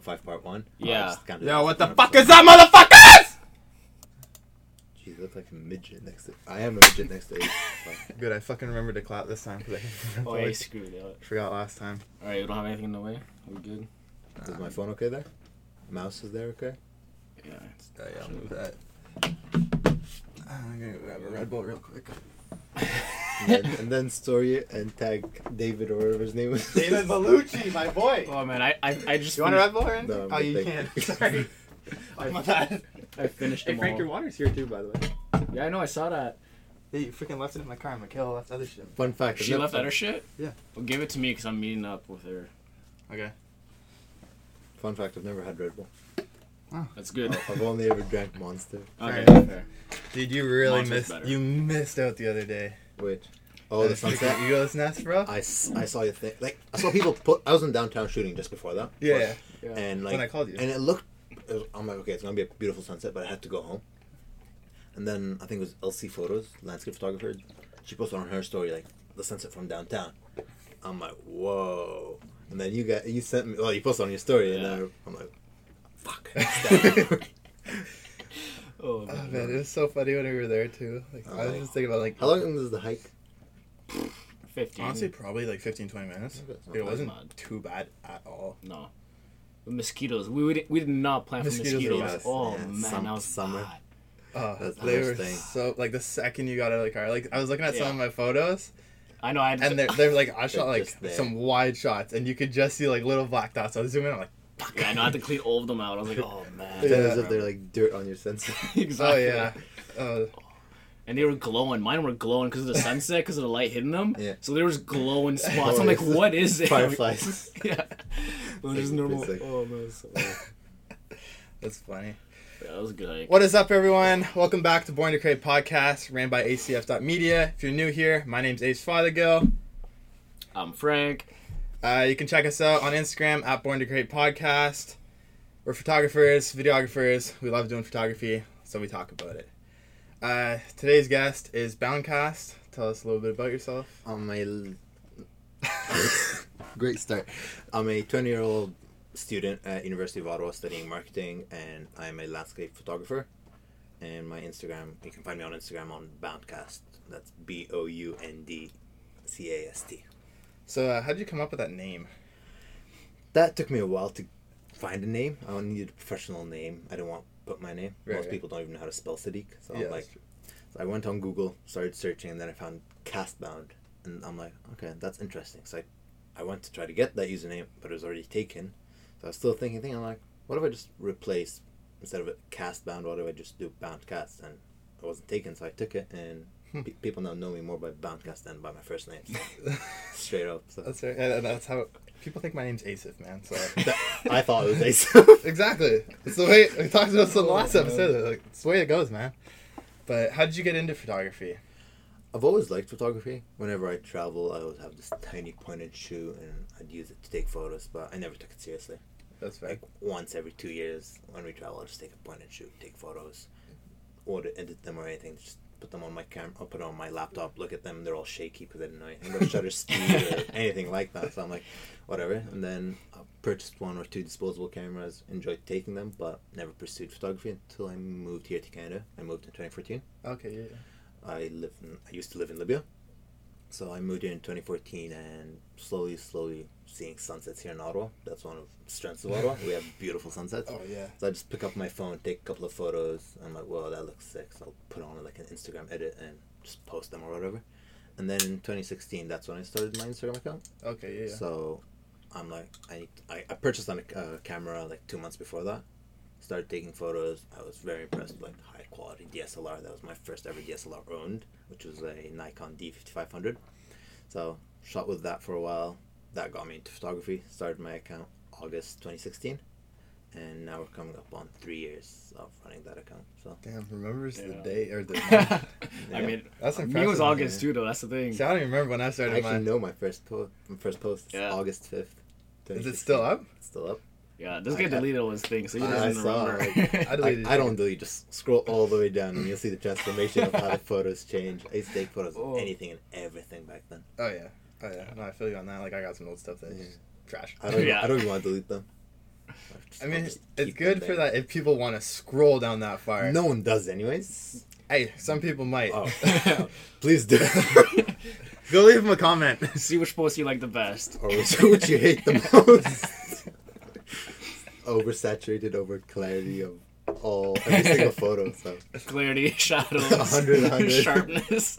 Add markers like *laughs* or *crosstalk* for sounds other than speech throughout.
Five part one. Oh, yeah. Oh, kinda- Yo, what the fuck is that, motherfuckers? Jeez, you look like a midget next to. I am a midget next to. Ace. *laughs* Good, I fucking remembered to clap this time because I Oh, I screwed up. forgot last time. All right, we don't have anything in the way. We good? Is my phone okay there? Mouse is there okay? Yeah. It's, Oh, yeah, I'll move that. Ah, I'm gonna grab a Red Bull real quick. *laughs* *laughs* And then, and then story and tag David or whatever his name is. David *laughs* Bellucci, my boy. oh man, I I, I just You want a Red finished, Bull or? No, oh, you thank can't. *laughs* Sorry. oh, my bad. I finished Hey, them Frank, all. your water's here too, by the way. Yeah, I know. I saw that. Yeah, you freaking left it in my car. Michaela left other shit. Fun fact. She never- left other shit. Yeah. Well, give it to me because I'm meeting up with her. Okay. Fun fact. I've never had Red Bull. Oh. That's good. Oh, I've only ever drank Monster. Okay. enough. fair. Dude, you really Monster's missed. better. You missed out the other day. Which? Oh, the That sunset. freaking Eagle's nest, bro. I saw your thing. Like I saw people put. I was in downtown shooting just before that. yeah, yeah. Yeah. And like When I called you. and it looked. It was, I'm like, okay, it's gonna be a beautiful sunset, but I had to go home. And then I think it was LC Photos, landscape photographer. She posted on her story like the sunset from downtown. I'm like, whoa. And then you got you sent me. Well, you posted on your story, and Yeah. then I'm like, fuck. *laughs* *laughs* It's Oh, Oh man. man, it was so funny when we were there too. Like I was Oh. just thinking about like How long was the hike? Fifteen. honestly probably like 15 20 minutes. Okay, it's not It wasn't bad. too bad at all. No. The mosquitoes. We, we, did, we did not plan Mosquitoes for mosquitoes. best. Oh Yeah, man, some- that was summer. bad. Oh, That's they were thing. so like the second you got out of the car, like I was looking at some of my photos, I know. I and they're, they're like I shot like some wide shots, and you could just see like little black dots. I was zooming in, I'm like, fuck. yeah, I know. I had to clean all of them out. I was like, oh *laughs* man. It's Yeah. as if they're like dirt on your sensor. *laughs* Oh exactly. yeah. Oh, And they were glowing. Mine were glowing because of the sunset, because of the light hitting them. Yeah. So there was glowing spots. Oh, I'm like, what is it? Fireflies. *laughs* yeah. It was just normal. like- Oh man. So, that's funny. that was good. What is up, everyone? Welcome back to Born to Create podcast, ran by ACF.media. If you're new here, my name's Ace Fothergill. I'm Frank. Uh, you can check us out on Instagram at Born to Create Podcast. We're photographers, videographers. We love doing photography, so we talk about it. Uh, today's guest is Boundcast. Tell us a little bit about yourself. I'm a *laughs* great start. I'm a 20 year old student at University of Ottawa studying marketing, and I'm a landscape photographer. And my Instagram, you can find me on Instagram on Boundcast. That's B O U N D C A S T. So, uh, how did you come up with that name? That took me a while to find a name. I needed a professional name. I didn't want to put my name. Right, Most right. people don't even know how to spell Sadiq. So Yeah, I'm like, so I went on Google, started searching, and then I found Castbound, and I'm like, okay, that's interesting. So I, I went to try to get that username, but it was already taken. So I was still thinking, thinking, I'm like, what if I just replace instead of it Castbound? What if I just do Bound Cast? And it wasn't taken, so I took it, and People now know me more by Boundcast than by my first name. *laughs* Straight up. So that's right. And and that's how people think my name's Asif, man. So I thought it was *laughs* Ace. exactly, it's the way we talked about this in the Oh, last man. episode. Like, it's the way it goes, man. But how did you get into photography? I've always liked photography. Whenever I travel, I always have this tiny point and shoot, and I'd use it to take photos, but I never took it seriously. That's fair. Like once every two years, when we travel, I'll just take a point and shoot, take photos, or to edit them or anything. Just put them on my camera, I'll put it on my laptop, look at them, they're all shaky because I didn't know anything about shutter speed or *laughs* anything like that. So I'm like, whatever. And then I purchased one or two disposable cameras, enjoyed taking them, but never pursued photography until I moved here to Canada. I moved in 2014. Okay, yeah. yeah. I live in, I used to live in Libya. So I moved here in 2014 and slowly, slowly seeing sunsets here in Ottawa. That's one of the strengths of Ottawa. We have beautiful sunsets. Oh yeah. So I just pick up my phone, take a couple of photos. I'm like, well, that looks sick. So I'll put on like an Instagram edit and just post them or whatever. And then in 2016, that's when I started my Instagram account. Okay, yeah. yeah. So I'm like, I, I, I purchased on a uh, camera like two months before that. Started taking photos. I was very impressed with like high quality DSLR. That was my first ever DSLR owned, which was a Nikon D5500. So shot with that for a while. That got me into photography. Started my account August 2016, and now we're coming up on three years of running that account. So Damn, remembers the Yeah. day or the *laughs* month. I mean, That's me impressive. was August man. too, though. That's the thing. See, I don't even remember when I started. I actually mine. know my first po- my first post. Yeah. August 5th. Is it still up? It's still up. Yeah, this I- guy deleted all his things, so he I- doesn't I saw, remember. like, *laughs* I I, deleted I it. don't delete. Just scroll all the way down, and you'll see the transformation of how the photos change. I used to take photos Oh. of anything and everything back then. Oh yeah. Oh yeah. No, I feel you on that. Like I got some old stuff that's Yeah. trash. I don't. Yeah. I don't even want to delete them. Just- I I'll mean, just it's good for that if people want to scroll down that far. No one does, anyways. Hey, some people might. Oh, *laughs* *laughs* please do. Go leave them a comment. See which post you like the best. or which, which you hate the most. Oversaturated, over clarity of all every single *laughs* photo. So, Clarity, *laughs* shadows, *laughs* 100, 100. sharpness.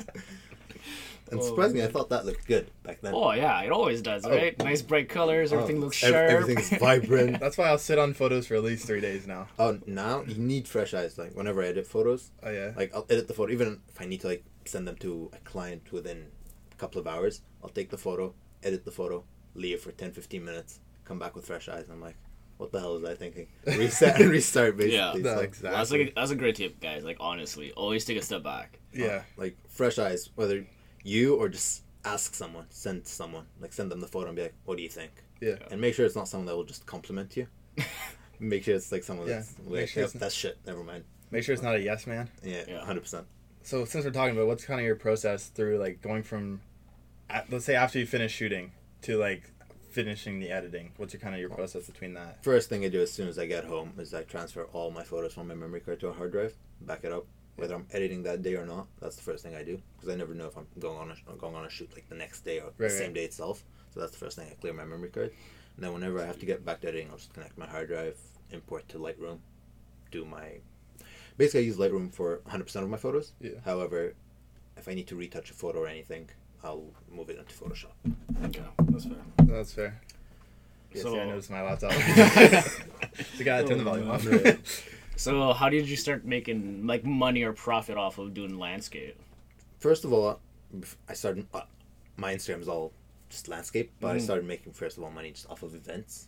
and Oh, surprisingly, I thought that looked good back then. Oh yeah, it always does, Oh. right? Nice bright colors, oh, everything Oh, looks ev- sharp. Everything's vibrant. That's why I'll sit on photos for at least three days now. Oh, now you need fresh eyes. Like whenever I edit photos, Oh yeah. like I'll edit the photo, even if I need to like send them to a client within a couple of hours. I'll take the photo, edit the photo, leave for 10, 15 minutes, come back with fresh eyes, and I'm like, what the hell was I thinking? *laughs* Reset and restart, basically. Yeah. No, like, exactly. That's like a, that's a great tip, guys. Like honestly, always take a step back. Uh, yeah. like fresh eyes, whether you or just ask someone, send someone, like send them the photo and be like, what do you think? Yeah. And make sure it's not someone that will just compliment you. *laughs* make sure it's like someone Yeah, that's like, sure "Yep, it's- that's shit. Never mind. Make sure it's not a yes man. Yeah, Yeah. hundred percent. So since we're talking about what's kind of your process through like going from, a- let's say after you finish shooting to like finishing the editing, what's your kind of your process between that? First thing I do as soon as I get home is I transfer all my photos from my memory card to a hard drive, back it up. Whether I'm editing that day or not, that's the first thing I do because I never know if I'm going on a going on a shoot like the next day or Right, the right. same day itself. So that's the first thing I clear my memory card, and then whenever I have to get back to editing, I'll just connect my hard drive, import to Lightroom, do my. Basically, I use Lightroom for 100% of my photos. Yeah. However, if I need to retouch a photo or anything, I'll move it into Photoshop. Okay, that's fair. That's fair. Yeah, So- see, I noticed my laptop. so gotta turn the volume off. So how did you start making like money or profit off of doing landscape? First of all, I started. Uh, my Instagram is all just landscape, but I Mhm. started making first of all money just off of events,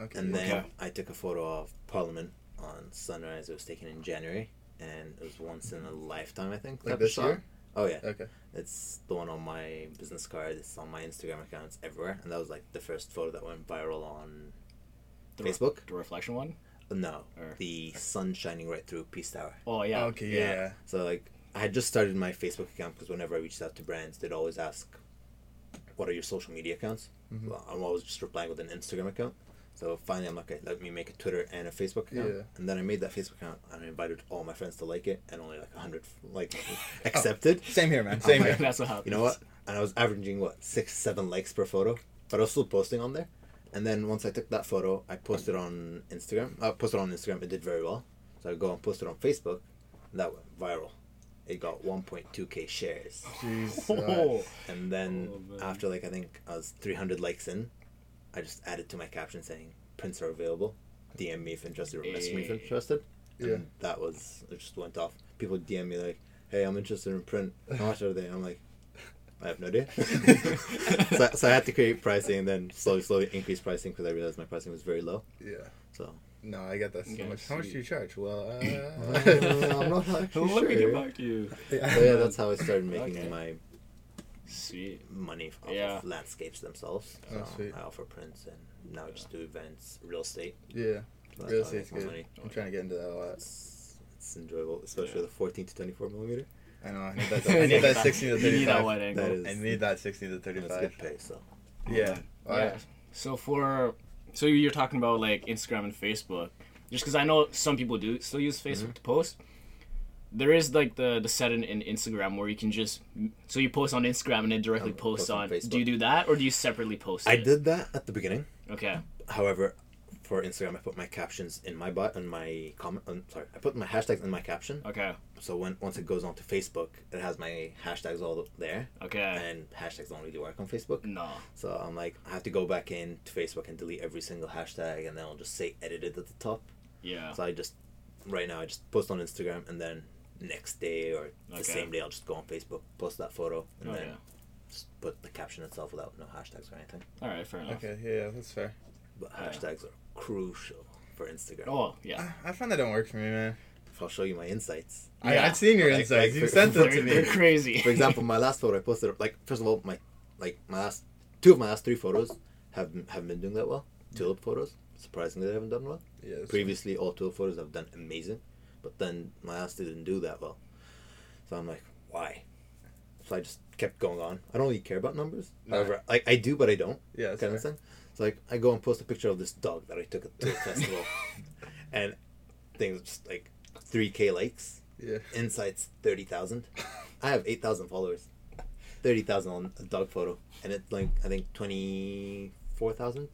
okay. and then Okay. I took a photo of Parliament on sunrise. It was taken in January, and it was once in a lifetime, I think. like type this shot. year. Oh yeah, Okay. It's the one on my business card. It's on my Instagram account. It's everywhere, and that was like the first photo that went viral on The re- Facebook. The reflection one? No, Or- the sun shining right through Peace Tower. Oh yeah. Okay. Yeah. So like I had just started my Facebook account because whenever I reached out to brands, they'd always ask, "What are your social media accounts?" Mhm. Well, I'm always just replying with an Instagram account. So finally, I'm like, okay, let me make a Twitter and a Facebook account. Yeah. And then I made that Facebook account and I invited all my friends to like it, and only like hundred like *laughs* *laughs* accepted. Same here, man. Same Oh, *laughs* here. That's what happened. You know what? And I was averaging what six, seven likes per photo, but I was still posting on there. And then once I took that photo, I posted on Instagram. I posted on Instagram. It did very well. So I go and post it on Facebook, and that went viral. It got 1.2k shares. Jeez. Oh. uh, And then Oh, after like I think I was 300 likes in, I just added to my caption saying prints are available. DM me if interested or message me if Eh. interested. And Yeah. that was it. Just went off. People DM me like, "Hey, I'm interested in print. How much are they?" I'm like, I have no idea. *laughs* so, so I had to create pricing and then slowly, slowly increase pricing because I realized my pricing was very low. yeah. So No, I get that so Okay, much. How much do you charge? Well, *laughs* uh, I'm not *laughs* actually Let me get back to you. So yeah, that's how I started making Okay. my Sweet. money off Yeah. of landscapes themselves. Oh, So sweet. I offer prints and now I just do events, real estate. yeah. So Real how estate's good. Money. I'm trying to get into that a lot. It's, it's enjoyable, especially Yeah. the 14 to 24 millimeter. I know. I need *laughs* that. I need that 16 to *laughs* You need that 35. wide angle. That is- I need that 16 to And it's 35. good pay, so. Yeah. Yeah. So for so you're talking about like Instagram and Facebook, just because I know some people do still use Facebook Mm-hmm. to post. There is like the the setting in Instagram where you can just so you post on Instagram and then directly Um, post, post on on. Facebook. Do you do that or do you separately post? I it? did that at the beginning. Okay. However, for Instagram, I put my captions in my bot in my comment. Um, sorry, I put my hashtags in my caption. Okay. So when once it goes on to Facebook, it has my hashtags all there, Okay. and hashtags don't really work on Facebook. No. So I'm like, I have to go back in to Facebook and delete every single hashtag, and then I'll just say edited at the top. Yeah. So I just right now I just post on Instagram, and then next day or the Okay. same day I'll just go on Facebook, post that photo, and Oh then yeah. just put the caption itself without no hashtags or anything. All right. Fair enough. Okay. Yeah, yeah, that's fair. But Yeah. hashtags are crucial for Instagram. Oh yeah. I, I find that don't work for me, man. If I'll show you my insights. I, Yeah. I've seen your Like- insights. like you for- sent them They're, to they're crazy. For example, my last photo I posted, like first of all, my like my last two of my last three photos have haven't been doing that well. Tulip photos, surprisingly, they haven't done well. Yeah, that's- Previously, all tulip photos have done amazing, but then my last didn't do that well. So I'm like, why? So I just kept going on. I don't really care about numbers. No. However, like I do, but I don't yeah, that's kind of thing. It's like I go and post a picture of this dog that I took at the festival, *laughs* and things just like three k likes. Yeah. Insights thirty thousand. I have eight thousand followers. Thirty thousand on a dog photo, and it's like I think twenty four thousand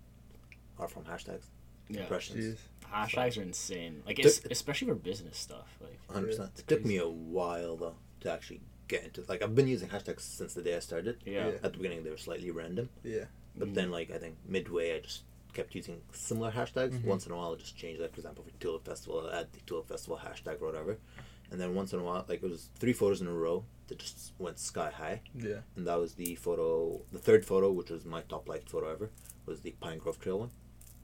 are from hashtags Yeah. impressions. Jeez. Hashtags are insane. Like, Took- especially for business stuff. Like, Hundred percent. It took me a while though to actually get into like I've been using hashtags since the day I started. yeah. Yeah. At the beginning they were slightly random, Yeah. but Mm. then like I think midway I just kept using similar hashtags. Mhm. Once in a while I just change like for example for Tulip Festival I add the Tulip Festival hashtag or whatever, and then once in a while like it was three photos in a row that just went sky high, Yeah. and that was the photo. The third photo, which was my top liked photo ever, was the Pine Grove Trail one.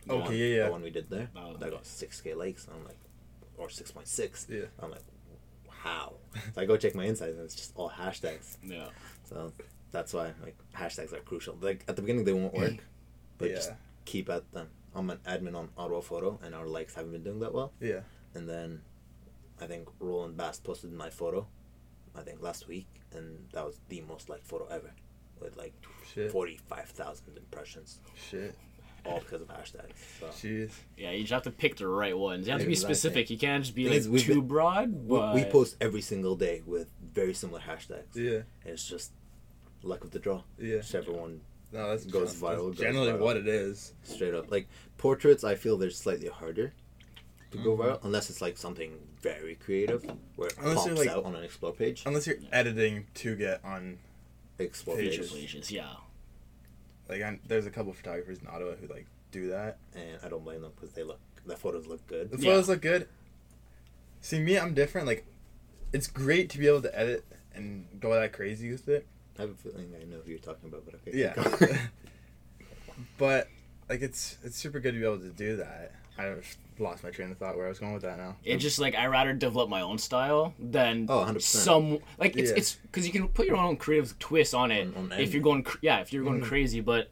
The Okay, one- yeah, yeah. The one we did there. That that got six k likes. And I'm like, or six point six. Yeah. I'm like, how? so I go check my insights and it's just all hashtags. Yeah. So that's why like hashtags are crucial. Like at the beginning they won't work, but yeah. just keep at them. I'm an admin on Ottawa Photo, and our likes haven't been doing that well. Yeah. And then I think Roland Bass posted my photo, I think last week, and that was the most liked photo ever, with like forty five thousand impressions, Shit. All because of hashtags. So Jeez. Yeah, you just have to pick the right ones. You have to be specific. You can't just be like we've too been- broad. we, But we post every single day with very similar hashtags. Yeah. And it's just luck of the draw. Yeah. Whichever one No, that's Goes that's viral, goes generally viral. what it is. straight up. Like portraits, I feel they're slightly harder to go Mhm. viral unless it's like something very creative where it Unless you're, pops like- out on an explore page. Unless you're editing to get on Explore pages. pages, pages, yeah. Like I, there's a couple photographers in Ottawa who like do that. and I don't blame them because they look the photos look good. The Yeah. photos look good. See me, I'm different. Like, it's great to be able to edit and go that crazy with it. I have a feeling I know who you're talking about, but okay. Yeah. *laughs* but like, it's it's super good to be able to do that. I lost my train of thought where I was going with that now. It's just like I rather develop my own style than Oh, 100%. some like it's Yeah. it's because you can put your own creative twist on it On- on if you're going yeah if you're going Mhm. crazy. But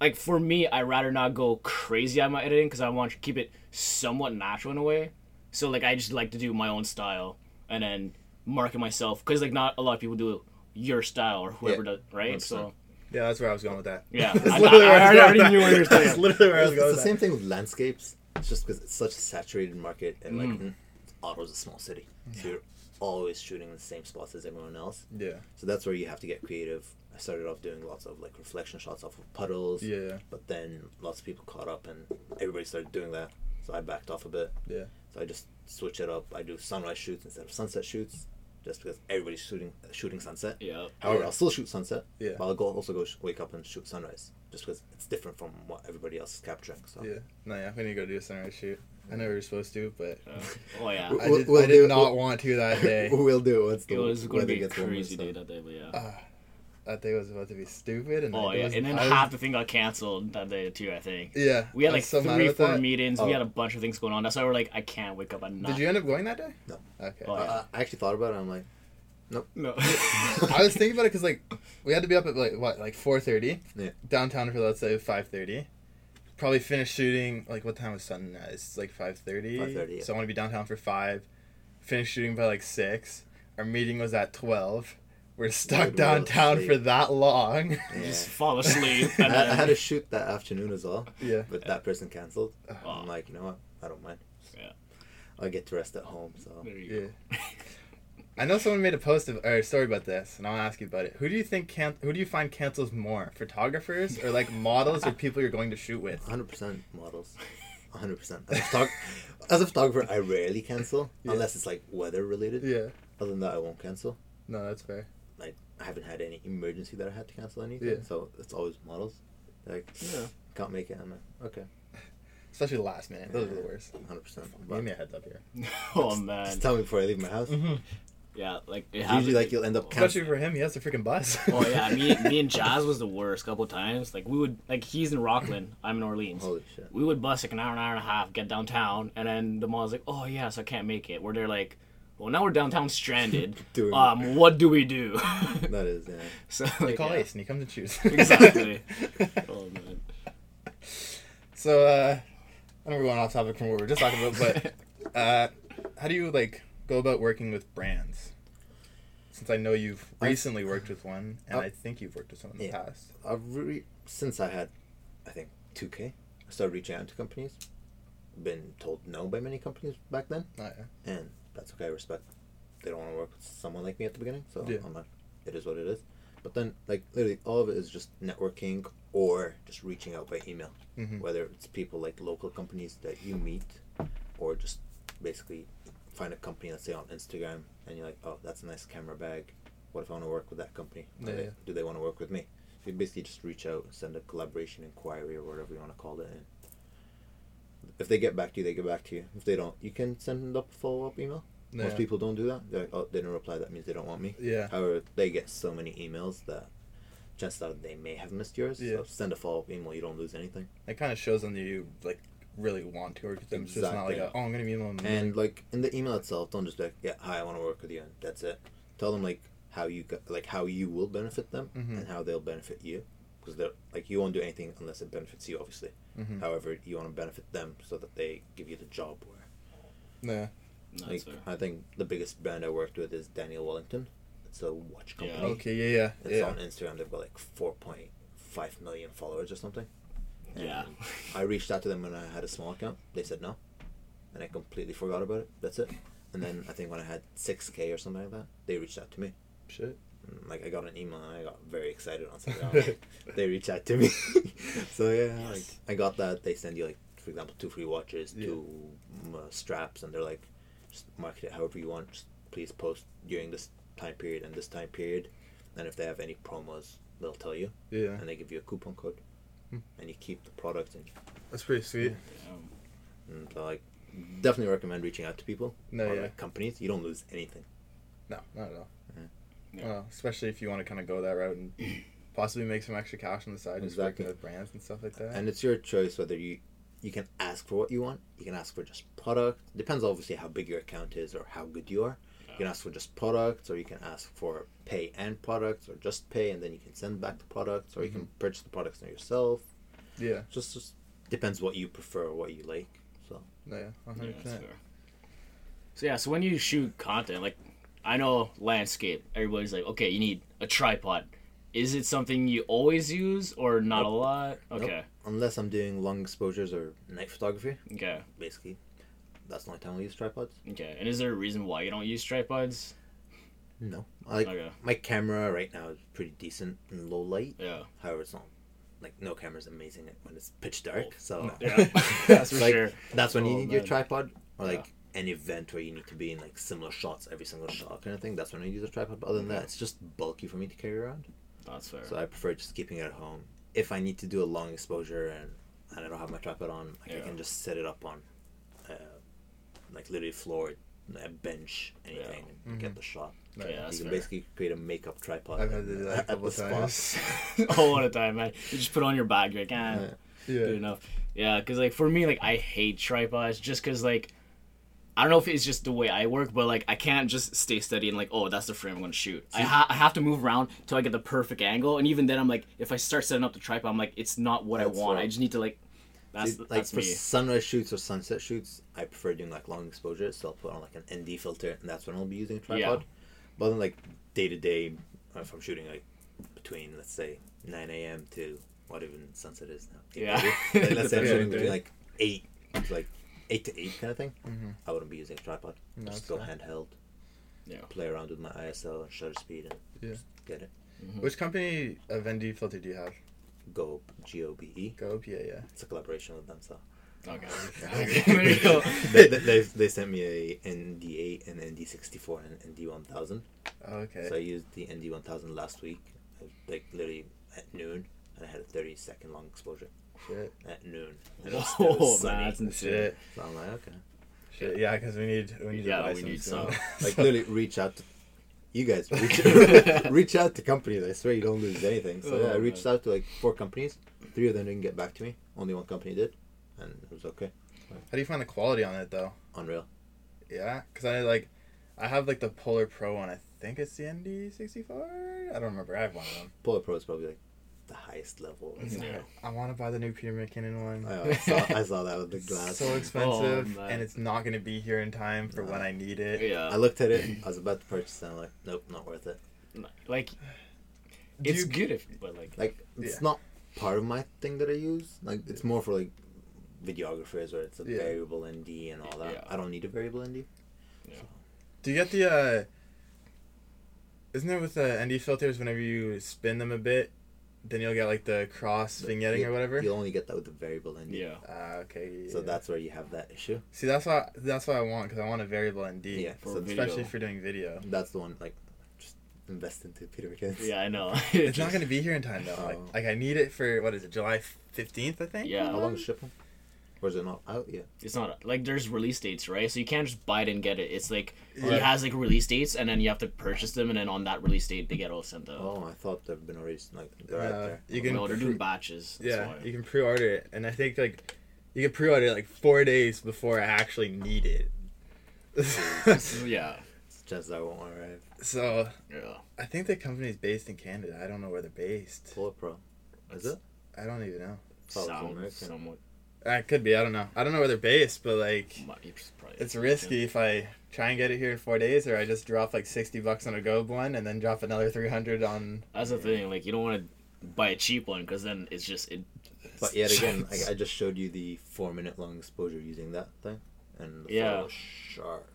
like for me, I rather not go crazy on my editing because I want to keep it somewhat natural in a way. So like I just like to do my own style and then market myself because like not a lot of people do your style or whoever Yeah, does right. 100%. So Yeah, that's where I was going with that. yeah, *laughs* That's I, I, literally where I was going already knew that. where you were *laughs* That's saying. literally where I was going. it's the with same that. thing with landscapes. It's just because it's such a saturated market and like Mm. mm, Ottawa's a small city, so you're always shooting in the same spots as everyone else. Yeah, So that's where you have to get creative. I started off doing lots of like reflection shots off of puddles, yeah, but then lots of people caught up and everybody started doing that. So I backed off a bit. yeah. So I just switch it up. I do sunrise shoots instead of sunset shoots, just because everybody's shooting shooting sunset. Yeah. However, Yeah. I'll still shoot sunset. Yeah. But I'll go also go sh- wake up and shoot sunrise, just because it's different from what everybody else is capturing. So Yeah. No, yeah, we need to go do a sunrise shoot. I know we were supposed to, but Uh, oh yeah. *laughs* I We'll- did, we'll I do did not we'll- want to that day. *laughs* we'll do it once the It was going to weather be a gets warmer, crazy so- day that day, but yeah. Uh, that day was about to be stupid, and Oh yeah, and then I was- half the thing got canceled that day too. I think Yeah, we had like so three, four that. meetings. We Oh. had a bunch of things going on. That's why we're like, I can't wake up at night. Did you end up going that day? No. Okay. Oh, yeah. Uh, I actually thought about it. I'm like, nope. No. *laughs* *laughs* I was thinking about it because like we had to be up at like what like four thirty. Yeah. Downtown for let's say five thirty. Probably finish shooting like what time was sunrise? It's like five thirty. 5:30. So I want to be downtown for five. Finish shooting by like six. Our meeting was at twelve. We're stuck Good downtown for that long. yeah. Just fall asleep. *laughs* I, And I then, had a shoot that afternoon as well, yeah. but that person canceled. Oh. I'm like, you know what? I don't mind. Yeah. I get to rest at home. So there you Yeah. *laughs* I know someone made a post of, or a story about this, and I'll ask you about it. Who do you think can? Who do you find cancels more, photographers or like *laughs* models or people you're going to shoot with? 100% models. 100%. As a, photog- as a photographer, I rarely cancel Yeah. unless it's like weather related. Yeah. Other than that, I won't cancel. No, that's fair. Like I haven't had any emergency that I had to cancel anything. Yeah. So it's always models. Like Yeah. can't make it. I'm like, okay, Especially the last minute. Those are the worst. 100. percent Give me a heads up here. go. Oh man. Just tell me before I leave my house. Mm-hmm. Yeah, like it It's happened. usually like you'll end up canceling. Especially for him, he has a freaking bus. oh yeah, *laughs* me, me and Jazz was the worst couple times. Like we would like he's in Rockland, I'm in Orleans. Holy shit. We would bus like an hour, an hour and a half, get downtown, and then the mall's like, "Oh yes, I can't make it." Where they're like, "Well, now we're downtown stranded. *laughs* Doing um, what do we do?" *laughs* that is yeah. *laughs* so You like, call yeah. Ace and he comes and shoots. Exactly. Oh man. so, uh, I know we're going off topic from what we were just talking about, but uh, how do you like go about working with brands? Since I know you've I- recently worked with one, and Uh, I think you've worked with some in the yeah. past. I've re- since I had, I think two K, I started reaching out to companies. Been told no by many companies back then, Oh, yeah. and that's okay. I respect. They don't want to work with someone like me at the beginning, so Yeah. I'm not. It is what it is. But then, like literally, all of it is just networking or just reaching out by email. Mhm. Whether it's people like local companies that you meet, or just basically find a company, let's say on Instagram, and you're like, oh, that's a nice camera bag. What if I want to work with that company? Yeah, they- yeah. Do they want to work with me? So you basically just reach out, send a collaboration inquiry or whatever you want to call it, and if they get back to you, they get back to you. If they don't, you can send up a follow up email. Yeah. Most people don't do that. They're like, oh, they didn't reply. That means they don't want me. Yeah. However, they get so many emails that chances are they may have missed yours. Yeah. So send a follow up email. You don't lose anything. It kind of shows them that you like really want to work with them. It's just not like, a, oh, I'm gonna email them. And like in the email itself, don't just be like, yeah, hi, I want to work with you, and that's it. Tell them like how you got, like how you will benefit them Mhm. and how they'll benefit you, because they're like you won't do anything unless it benefits you, obviously. Mhm. However, you want to benefit them so that they give you the job. Where yeah. That's like fair. I think the biggest brand I worked with is Daniel Wellington. It's a watch company. Yeah. company. Okay. Yeah. Yeah. It's yeah. on Instagram. They've got like four point five million followers or something. And Yeah. I reached out to them when I had a small account. They said no, and I completely forgot about it. That's it. And then I think when I had six k or something like that, they reached out to me. Shit. And, like I got an email and I got very excited on something. *laughs* they reached out to me. *laughs* so yeah, like I got that. They send you like, for example, two free watches, Yeah. two uh, straps, and they're like, just market it however you want. Just please post during this time period and this time period, and if they have any promos, they'll tell you, Yeah. and they give you a coupon code, Hmm. and you keep the product. And, That's pretty sweet. Um, and so like, definitely recommend reaching out to people No. or Yeah. like companies. You don't lose anything. No. Not at all. Yeah. Well, especially if you want to kind of go that route and *laughs* possibly make some extra cash on the side, just Exactly. working with brands and stuff like that. and it's your choice whether you you can ask for what you want you can ask for just product depends obviously how big your account is or how good you are you can ask for just products or you can ask for pay and products or just pay and then you can send back the products or you can mm-hmm. purchase the products yourself yeah. just just depends what you prefer or what you like so yeah. yeah, 100. that's percent fair. So yeah, so when you shoot content, like I know landscape, everybody's like, okay, you need a tripod. Is it something you always use or not a Nope. lot? Nope. Okay, unless i'm doing long exposures or night photography okay, basically that's the only time i use tripods okay. And is there a reason why you don't use tripods? no I like Okay, my camera right now is pretty decent in low light yeah, however it's not like no camera's amazing when it's pitch dark oh. so yeah, *laughs* that's for Like, sure. That's when you Oh, need your tripod, or Yeah. like an event where you need to be in like similar shots every single shot kind of thing. That's when I use a tripod. But other than that, it's just bulky for me to carry around. That's fair. So I prefer just keeping it at home. If I need to do a long exposure and, and I don't have my tripod on, like I can just set it up on, uh, like literally floor, a bench, anything, and Mhm. get the shot. No, yeah. yeah, you can fair. basically create a makeup tripod. I've had to do that a at couple the spot. times. *laughs* All at a time, man. You just put on your bag, you're like, ah, Yeah. yeah. good enough. Yeah, because like for me, like I hate tripods just because like I don't know if it's just the way I work, but like I can't just stay steady and like oh that's the frame I'm gonna shoot. I, ha- I have to move around till I get the perfect angle, and even then I'm like if I start setting up the tripod, I'm like it's not what That's I want. right. I just need to like that's See, like that's for me. sunrise shoots or sunset shoots, I prefer doing like long exposures. So I'll put on like an ND filter, and that's when I'll be using a tripod. But then like day to day, if I'm shooting like between let's say nine a.m. to what even sunset is now. Yeah. 8:30. Like, *laughs* let's say I'm shooting between like eight to like eight to eight kind of thing. Mhm. I wouldn't be using a tripod. No, just go fair. handheld. Yeah. Play around with my ISO and shutter speed and Yeah. just get it. Which company of ND filter do you have? Gobe G O B E. Go. Yeah. Yeah. It's a collaboration with them, so Okay. *laughs* Okay. *laughs* there you go. they, they, they, they sent me a ND8 and ND64 and ND1000. Okay. So I used the ND1000 last week, uh, like literally at noon, and I had a 30 second long exposure Shit. at noon. *laughs* And it was, it Oh was man, sunny. that's insane. Shit. So I'm like, okay. Shit. Yeah, because we need we need Yeah, to buy we some need soon. some. Like *laughs* literally reach out to you guys. *laughs* Reach, reach out to companies. I swear you don't lose anything. So yeah, I Oh, reached out to like four companies. Three of them didn't get back to me. Only one company did, and it was okay. How do you find the quality on it though? Unreal. Yeah, because I like, I have like the Polar Pro one. I think it's the ND64. I don't remember. I have one of them. Polar Pro is probably like the highest level. Yeah. like- I want to buy the new Peter McKinnon one. I, I saw, I saw that with the It's *laughs* glass. so expensive, Oh, and it's not going to be here in time for No. when I need it. Yeah. I looked at it. I was about to purchase it. and I'm like, nope, not worth it. like Do it's you- good if but like Like it's Yeah. not part of my thing that I use. Like it's more for like videographers where it's a Yeah. variable ND and all that. Yeah. I don't need a variable ND. Yeah. Do you get the uh isn't there with the ND filters whenever you spin them a bit, then you'll get like the cross vignetting or whatever? You'll only get that with the variable ND. Yeah. Ah, okay. So yeah. that's where you have that issue. See, that's what that's what I want because I want a variable ND. Yeah. For so video. especially for doing video. that's the one. Like, just invest into Peter McKinnon. Yeah, I know. *laughs* It's not gonna be here in time though. Like, Oh. like I need it for what is it, July fifteenth? I think. Yeah. How long is shipping? Or is it not out yet? It's not like there's release dates, right? So you can't just buy it and get it. It's like Yeah. it has like release dates, and then you have to purchase them, and then on that release date they get all sent out. Oh, I thought they've been already like they're out Uh, there. you can no, they're pre- doing batches. Yeah, why. you can pre-order it, and I think like you can pre-order it like four days before I actually need it. So, *laughs* yeah, It's just I won't arrive. so yeah. I think the company's based in Canada. I don't know where they're based. Polar Pro. Is it? I don't even know. It's Sounds somewhat. Uh, it could be. I don't know. I don't know where they're based, but like it's risky if I try and get it here in four days, or I just drop like sixty bucks on a Go one and then drop another three hundred on. That's the thing. Like you don't want to buy a cheap one because then it's just it. But yet again, *laughs* I, I just showed you the four minute long exposure using that thing, and the Yeah. sharp.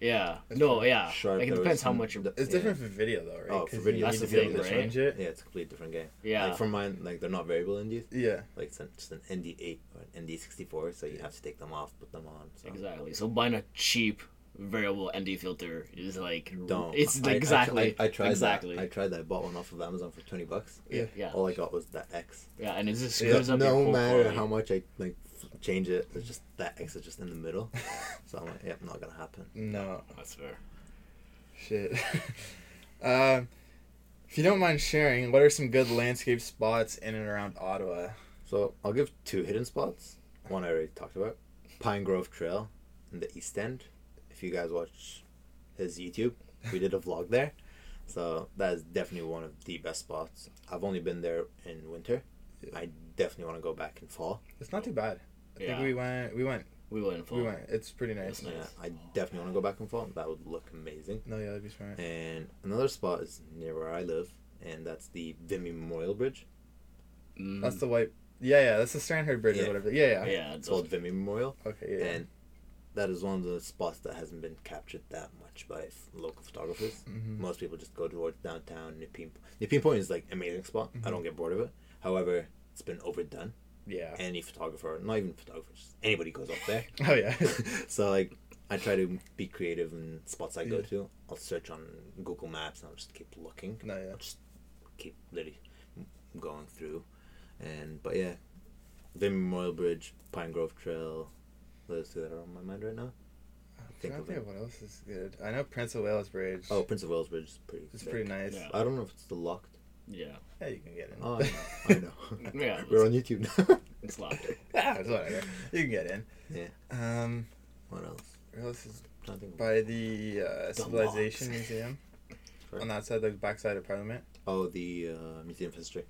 So yeah. That's No, yeah. sharp. like it depends how much. You're, It's yeah. different for video though, right? Oh, for 'Cause video. you That's need the to thing, to right? change it. Yeah, it's a completely different game. yeah. Like for mine, like they're not variable NDs. Yeah. Like it's an, just an ND8 or an ND64, so you have to take them off, put them on. So. Exactly. So buying a cheap variable ND filter is like Don't. It's I- like I- exactly. I, I tried exactly. that. I tried that. I bought one off of Amazon for twenty bucks. Yeah. yeah. All I got was that X. Yeah, and it just Yeah, up no whole matter quality. how much I like f- change it, it's just that exit just in the middle. so I'm like, yep, not gonna happen. No. That's fair. Shit. *laughs* um, if you don't mind sharing, what are some good landscape spots in and around Ottawa? So I'll give two hidden spots. One I already talked about, Pine Grove Trail in the East End. If you guys watch his YouTube, we did a vlog there. So that is definitely one of the best spots. I've only been there in winter. Yeah. I definitely want to go back in fall. It's not too bad. I Yeah. think we went. We went. We went We went. It's pretty nice. That's nice. Yeah, I definitely want to go back in fall. That would look amazing. No, yeah, that'd be smart. And another spot is near where I live, and that's the Vimy Memorial Bridge. Mm, That's the white. Yeah, yeah, that's the Strandherd Bridge Yeah. or whatever. Yeah, yeah. yeah. It's called Vimy Memorial, Okay, yeah. and that is one of the spots that hasn't been captured that much by f- local photographers. Mhm. Most people just go towards downtown. Nepean Nepean Point is like amazing spot. I Mhm. don't get bored of it. However, it's been overdone. Yeah. Any photographer, not even photographers, anybody goes up there. *laughs* Oh yeah. *laughs* so like, I try to be creative in spots I go to. I'll search on Google Maps and I'll just keep looking. no, yeah. I'll just keep literally going through, and but yeah, Vimy Memorial Bridge, Pine Grove Trail. Those two that are on my mind right now. I'm think trying of think it. of what else is good. I know Prince of Wales Bridge. Oh, Prince of Wales Bridge is pretty. it's sick. pretty nice. Yeah. I don't know if it's the locked. Yeah. Yeah, you can get in. Oh, I know. I know. *laughs* *laughs* Yeah, We're on YouTube now. *laughs* It's locked. ah, it's whatever. You can get in. yeah. Um, What else? where else is trying to think. by the uh, Civilization locks. Museum Sorry? on that side, the backside of Parliament. Oh, the uh, Museum of History.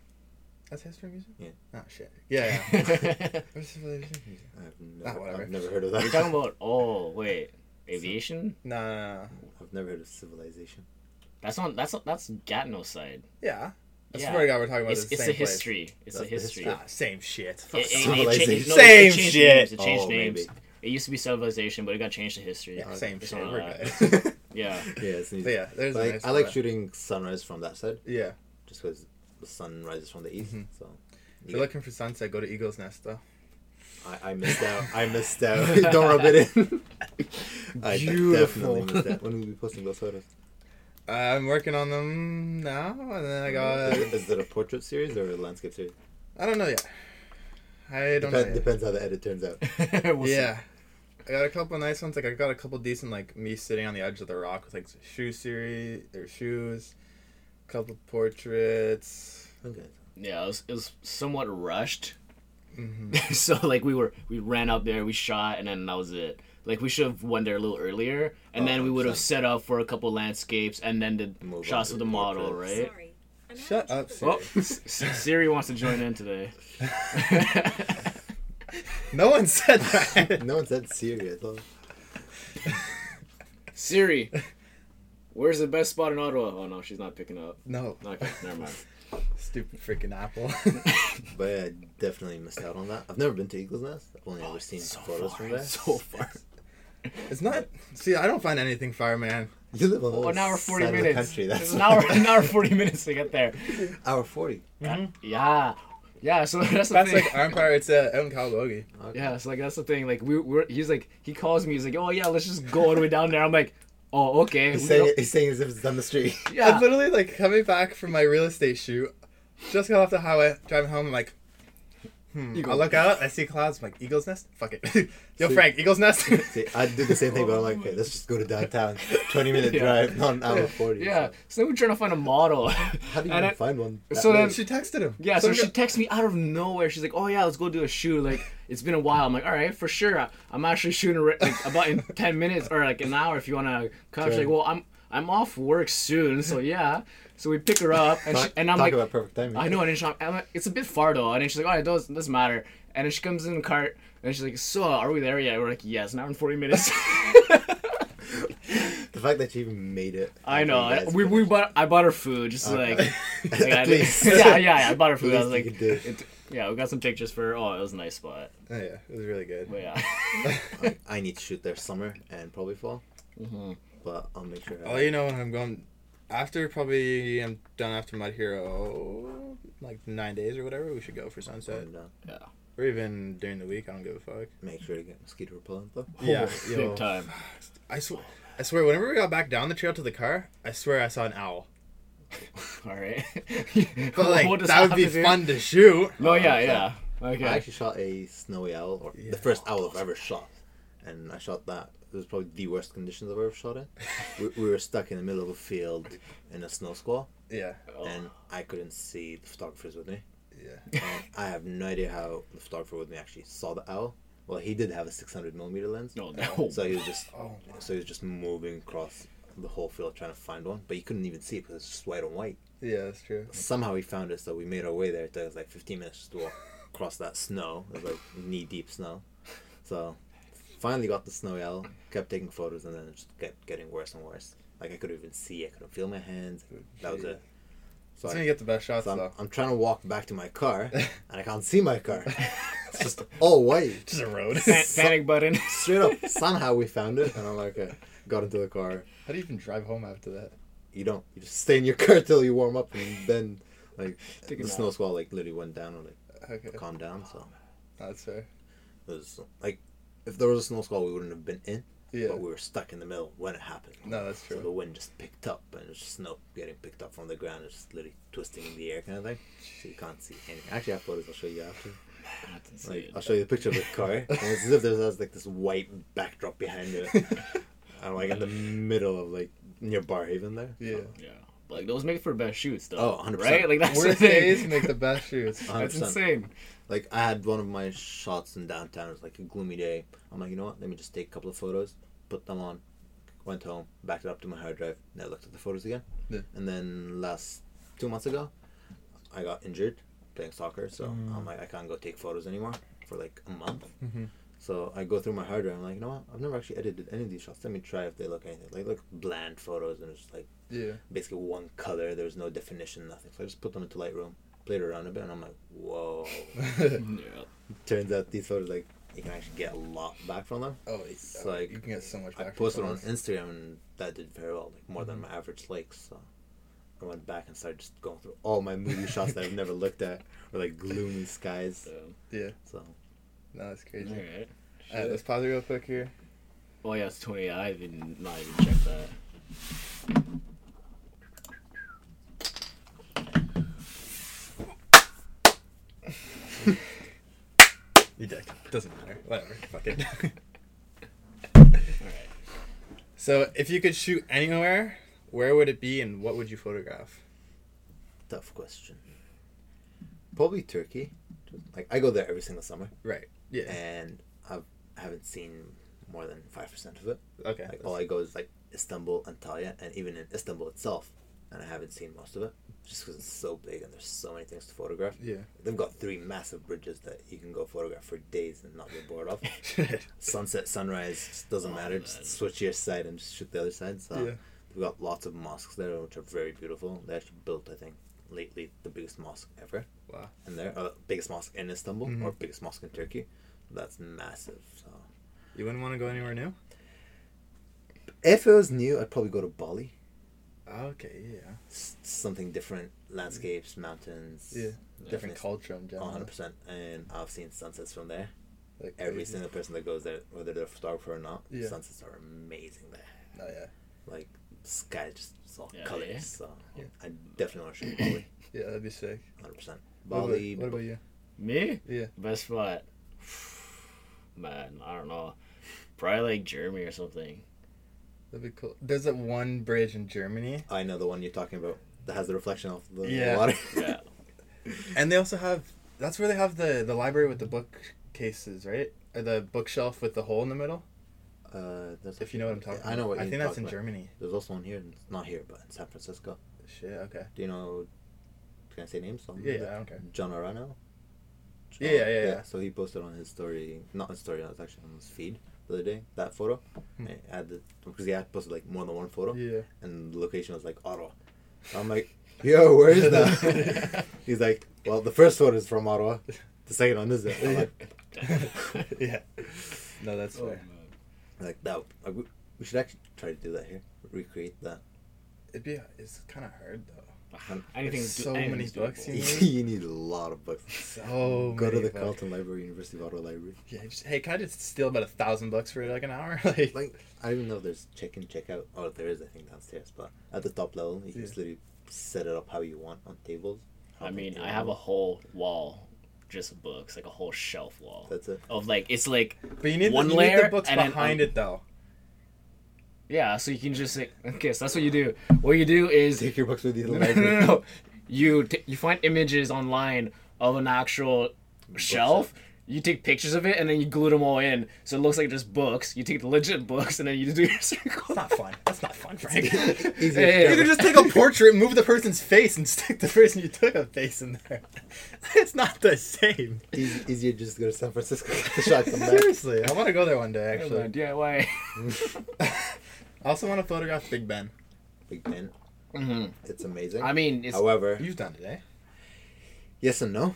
That's History Museum. Yeah. Oh shit. Yeah. yeah. You're Civilization Museum? I've Ah, never, whatever. I've never heard of that. You're talking about oh wait, aviation? No, no, no. I've never heard of Civilization. That's on, that's that's Gatineau side. Yeah. I Yeah. swear to God, we're talking about It's the it's same a place. history. It's a That's the history. history. Ah, same shit. It, it, it, cha- no, Same shit. Names. It changed Oh, names. maybe. It used to be civilization, but it got changed to history. Yeah, same shit. We're good. *laughs* *laughs* Yeah. Yeah, it's yeah, there's Like, nice I like shooting sunrise from that side, Yeah. just because the sun rises from the east. Mhm. So If you you're looking for sunset, go to Eagle's Nest though. I, I missed out. I missed *laughs* out. Don't rub it in. I Beautiful. definitely missed out. When will we be posting those photos? I'm working on them now, and then I got. Is, *laughs* is it a portrait series or a landscape series? I don't know yet. I don't know. Depend, Yet. depends how the edit turns out. *laughs* We'll see. yeah. I got a couple nice ones. Like I got a couple decent, like me sitting on the edge of the rock with like shoe series or shoes, couple portraits. Okay. Yeah, it was, it was somewhat rushed. hmm *laughs* so like we were we ran up there, we shot, and then that was it. Like we should have went there a little earlier, and Oh, then we would have set up for a couple landscapes, and then the Move shots to of the the model, portraits. right? Sorry. Shut up, trouble- Oh, S- S- Siri wants to join in today. No one said that. *laughs* No one said Siri. I. Siri, where's the best spot in Ottawa? Oh no, she's not picking up. no. Okay, never mind. Stupid freaking Apple. *laughs* But yeah, I definitely missed out on that. I've never been to Eagles Nest. I've only Oh, ever seen so photos far, from there. So far. it's not. See, I don't find anything fireman. You live on the Oh, an hour forty side minutes. country. That's it's an hour, an hour forty minutes to get there. hour forty. Yeah, yeah. So *laughs* that's the That's thing. like Empire. It's uh, out in Calabogie. Okay. yeah, so like that's the thing. Like we we're he's like he calls me. He's like, oh yeah, let's just go all the way down there. I'm like, oh okay. He's saying, he's saying as if it's down the street. Yeah. I'm yeah. literally like coming back from my real estate shoot. Just got off the highway, driving home. I'm like, hmm. Eagle. I look out, I see clouds. I'm like, Eagle's Nest? Fuck it. *laughs* Yo, See- Frank, Eagle's Nest? *laughs* See, I do the same thing, but I'm like, okay, let's just go to downtown. Twenty minute *laughs* Yeah. drive, not an hour forty. Yeah. So then we're trying to find a model. How do you And even it- find one? that so then- she texted him. Yeah, so Some she guy- texts me out of nowhere. She's like, "Oh yeah, let's go do a shoot. Like it's been a while." I'm like, "All right, for sure. I- I'm actually shooting like about in ten minutes or like an hour if you wanna come." She's like, "Well, I'm I'm off work soon, so *laughs* yeah." So we pick her up, and she, and I'm talk like, about perfect timing. I know, and then she's like, it's a bit far though, and then she's like, "Oh, it doesn't doesn't matter." And then she comes in the cart, and she's like, "So, are we there yet?" We're like, "Yes, an hour and forty minutes." *laughs* *laughs* The fact that you even made it. I know. after you guys we we bought I bought her food just Okay. like. like, I did- yeah, yeah, yeah, I bought her food. I was like, it, yeah, we got some pictures for her. Oh, it was a nice spot. Oh, yeah, it was really good. But yeah. I, I need to shoot there summer and probably fall, hmm but I'll make sure. I- I'll let you know when I'm going. After probably I'm done after Mud Hero, like nine days or whatever, we should go for sunset. And, uh, Or even during the week, I don't give a fuck. make sure to get mosquito repellent though. Yeah, Oh, *laughs* big time. I swear, I swear, whenever we got back down the trail to the car, I swear I saw an owl. *laughs* All right. *laughs* But like What does that would be to fun to shoot. No, yeah, Okay. yeah. Okay. I actually shot a snowy owl, or Yeah. the first owl I've ever shot, and I shot that. It was probably the worst conditions I've ever shot in. we, we were stuck in the middle of a field in a snow squall, Yeah, Oh. and I couldn't see the photographers with me. yeah. And I have no idea how the photographer with me actually saw the owl. Well, he did have a 600 millimeter lens, oh, no, no. *laughs* so he was just Oh so he was just moving across the whole field trying to find one, but he couldn't even see it because it's just white on white. Yeah, that's true. Somehow he found it, so we made our way there. It took us like 15 minutes to walk across that snow. It was like knee deep snow. So finally got the snow owl, kept taking photos, and then it just kept getting worse and worse. Like I couldn't even see, I couldn't feel my hands. That was it. So, That's I, when you get the best shots so I'm, though. I'm trying to walk back to my car, *laughs* and I can't see my car. *laughs* It's just all white. Just a road. Pa- panic button. *laughs* Straight up. Somehow we found it, and I'm like, okay. got into the car. How do you even drive home after that? You don't. You just stay in your car till you warm up, and then like Take the nap. snow squall like literally went down and like Okay, calmed down. So that's fair. it was like if there was a snow squall, we wouldn't have been in, Yeah. but we were stuck in the middle when it happened. No, that's true. So the wind just picked up, and it was just snow getting picked up from the ground. It's just literally twisting in the air, kind of thing. So you can't see anything. Actually, I have photos. I'll show you after. That's Like. I'll show you a picture of the car, and it's as if there's has, like this white backdrop behind it. *laughs* I'm like in the middle of like near Barrhaven there. Yeah. Yeah. Like those make for the best shoots though. Oh, 100%. Right? Like that's the Worst thing. days make the best shoots. That's 100%. insane. Like I had one of my shots in downtown. It was like a gloomy day. I'm like, you know what? Let me just take a couple of photos, put them on, went home, backed it up to my hard drive, never looked at the photos again. Yeah. And then last two months ago, I got injured playing soccer, so Mm. I'm like, I can't go take photos anymore for like a month. Mhm. So I go through my hard drive. I'm like, you know what? I've never actually edited any of these shots. Let me try if they look anything. Like look bland photos, and it's just like Yeah. basically one color. There's no definition, nothing. So I just put them into Lightroom, played around a bit, and I'm like, whoa. *laughs* Yeah. Turns out these photos like you can actually get a lot back from them. oh, It's like- you can get so much I back. from posted on. Instagram and that did very well, like more Mm-hmm. than my average likes. So I went back and started just going through all my movie *laughs* shots that I've never looked at, or like gloomy skies. So, Yeah. So No, that's crazy. alright. Alright, let's pause it real quick here. Oh yeah, it's twenty. I didn't not even check that. You dick. Doesn't matter. Whatever. Fuck it. *laughs* Alright. so, if you could shoot anywhere, where would it be, and what would you photograph? tough question. Probably Turkey. Like I go there every single summer, Right. Yeah. and I've, I haven't seen more than five percent of it. Okay. Like all I go is like Istanbul, Antalya, and even in Istanbul itself, and I haven't seen most of it just because it's so big and there's so many things to photograph. yeah. They've got three massive bridges that you can go photograph for days and not get bored of. *laughs* Sunset, sunrise, just doesn't Oh, matter. man. Just switch your side and just shoot the other side. So yeah. we've got lots of mosques there, which are very beautiful. They actually built, I think, lately the biggest mosque ever. Wow. And there, uh, biggest mosque in Istanbul Mhm. or biggest mosque in Turkey. That's massive. So You wouldn't want to go anywhere new? if it was new, I'd probably go to Bali. Okay, yeah. S- something different, landscapes, mountains. Yeah. Different definitely culture in general. 100 percent and i've seen sunsets from there Like every crazy. single person that goes there whether they're a photographer or not Yeah. sunsets are amazing there Oh, yeah. like sky just is all Yeah, colors yeah. so Yeah. i definitely want to shoot Bali *laughs* Yeah, that'd be sick. 100 percent What about- Bali What about, you? Me? Yeah. Best spot. *sighs* Man, I don't know. Probably like Germany or something. That'd be cool. There's that one bridge in Germany, i know the one you're talking about that has the reflection of the Yeah. water *laughs* Yeah. *laughs* and they also have. That's where they have the the library with the bookcases, right? Or the bookshelf with the hole in the middle. uh there's If you know what I'm talking. About. I know what I think that's in about. Germany. there's also one here not here but in san francisco Shit. Okay. do you know can i say names Yeah, yeah, I don't care. john arano Yeah, yeah, yeah, yeah. So he posted on his story, not his story, it was actually on his feed the other day. That photo, Hmm. I added because he had posted like more than one photo, Yeah. and the location was like Ottawa. So I'm like, *laughs* yo, where is that? *laughs* He's like, well, the first photo is from Ottawa, the second one is it. I'm like, *laughs* yeah. No, that's Oh, fair. like that. Like, we, we should actually try to do that here, recreate that. It'd be. It's kind of hard though. Anything. There's so many books you need. *laughs* you need a lot of books. So Go to the books. Carleton Library, University of Ottawa Library. Yeah. Just, hey, can I just steal about a thousand bucks for like an hour? *laughs* like. Like I don't know if there's check in, check out. Oh, there is, I think, downstairs. But at the top level, you can just literally set it up how you want on tables. I mean, you I have a whole wall just books, like a whole shelf wall That's it. of like it's like But you need, one the, you need layer the books and then behind it though. Yeah, so you can just like okay, so that's what you do. What you do is Take your books with you to the *laughs* no, no, no, no. You t- you find images online of an actual shelf. You take pictures of it and then you glue them all in, so it looks like just books. You take the legit books and then you just do *laughs* your circle. It's not fun. That's not fun, Frank. *laughs* Easier Hey, to You cover. can just take a portrait, move the person's face, and stick the person you took a face in there. It's not the same. Easy, easier to just to go to San Francisco, get the shot, come back. Seriously, I want to go there one day. Actually, Actually, DIY. I also want to photograph Big Ben. Big Ben, hmm it's amazing. I mean, it's However, You've done it, eh? yes and no.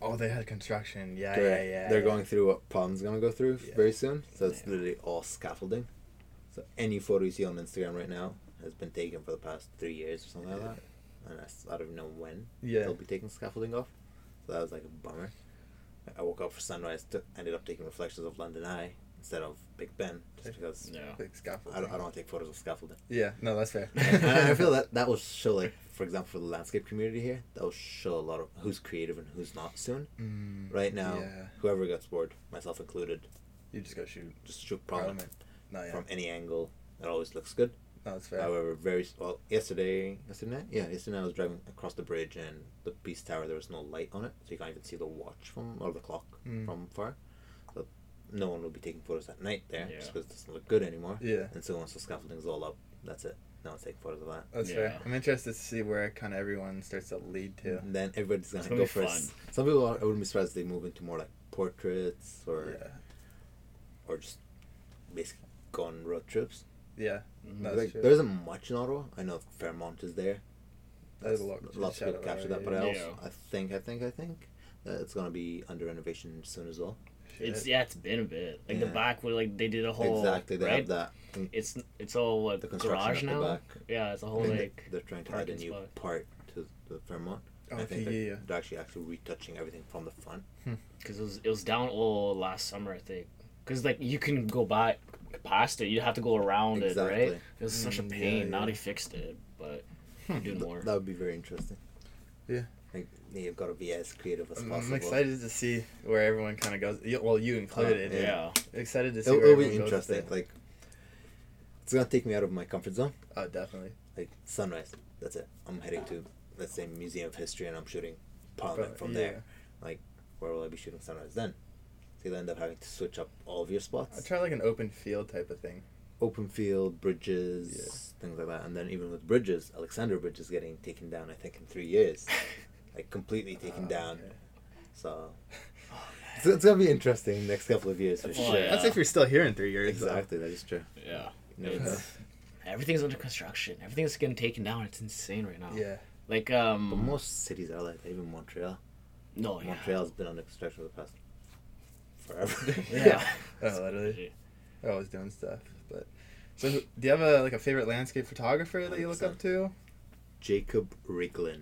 Oh, they had construction. Yeah, they're, yeah, yeah. they're yeah. going through what Palm's gonna go through Yeah. very soon. So it's Yeah. literally all scaffolding. So any photo you see on Instagram right now has been taken for the past three years or something like that. And that's, I don't even know when Yeah. they'll be taking scaffolding off. So that was like a bummer. I woke up for sunrise, took, ended up taking reflections of London Eye instead of Big Ben, just because yeah. Big scaffold. I don't, I don't want to take photos of scaffolding. Yeah, no, that's fair. *laughs* and I feel *laughs* that that will show, like, for example, for the landscape community here, that will show a lot of who's creative and who's not soon. Mm, Right now, yeah. whoever gets bored, myself included, You just go shoot just shoot Parliament No, yeah. from any angle. It always looks good. no, that's fair. However, very well. Yesterday, yesterday night, yeah, yesterday I was driving across the bridge and the Peace Tower. There was no light on it, so you can't even see the watch from or the clock Mm. from far. So no one will be taking photos at night there, Yeah. just because it doesn't look good anymore. Yeah, And so once the scaffolding's all up, that's it. No one's taking photos of that. that's Yeah. fair. I'm interested to see where kind of everyone starts to lead to. And then everybody's gonna, gonna go be for. s- Some people are, I wouldn't be surprised if they move into more like portraits or Yeah, or just basically go on road trips. yeah, Mhm. That's like true. there isn't much in Ottawa. I know Fairmont is there. There's That's, a lot- lots of shout people out capture that, already. but I also I think I think I think that it's gonna be under renovation soon as well. It's yeah, it's been a bit. Like the back where like they did a whole exactly, they right. have that. thing- It's it's all what The construction garage at the now. back. Yeah, it's a whole and like they're trying to add a new spot. part to the Fairmont. Oh, I think yeah, they're, yeah. they're actually actually retouching everything from the front. because it was it was down all last summer I think. Because like you can go by past it, you have to go around it, right? It was such a Mm, pain. yeah, Now yeah. they fixed it, but they're doing Th- more. That would be very interesting. Yeah. Like you've got to be as creative as possible. I'm excited to see where everyone kind of goes. Well, you included. yeah. yeah. Excited to see It'll, where it'll be interesting. Like it's gonna take me out of my comfort zone. Oh, definitely. Like sunrise, that's it. I'm heading to let's say Museum of History, and I'm shooting Parliament But, from yeah. there. Like where will I be shooting sunrise then? So you'll end up having to switch up all of your spots. I try like an open field type of thing. Open field, bridges, things like that. And then even with bridges, Alexander Bridge is getting taken down. I think in three years, *laughs* like completely taken Oh, down. okay. So it's, *laughs* it's gonna be interesting next couple of years for Oh, sure. yeah. That's if you're still here in three years. though. Exactly, that is true. Yeah. You never Everything's under construction. Everything's getting taken down. It's insane right now. Yeah. Like But um, most cities are like that, even Montreal. no, yeah. Montreal's been under construction for the past forever. *laughs* *laughs* Yeah. Oh, literally. They're always doing stuff. But so, do you have a like a favorite landscape photographer that you look up to? Jacob Riglin.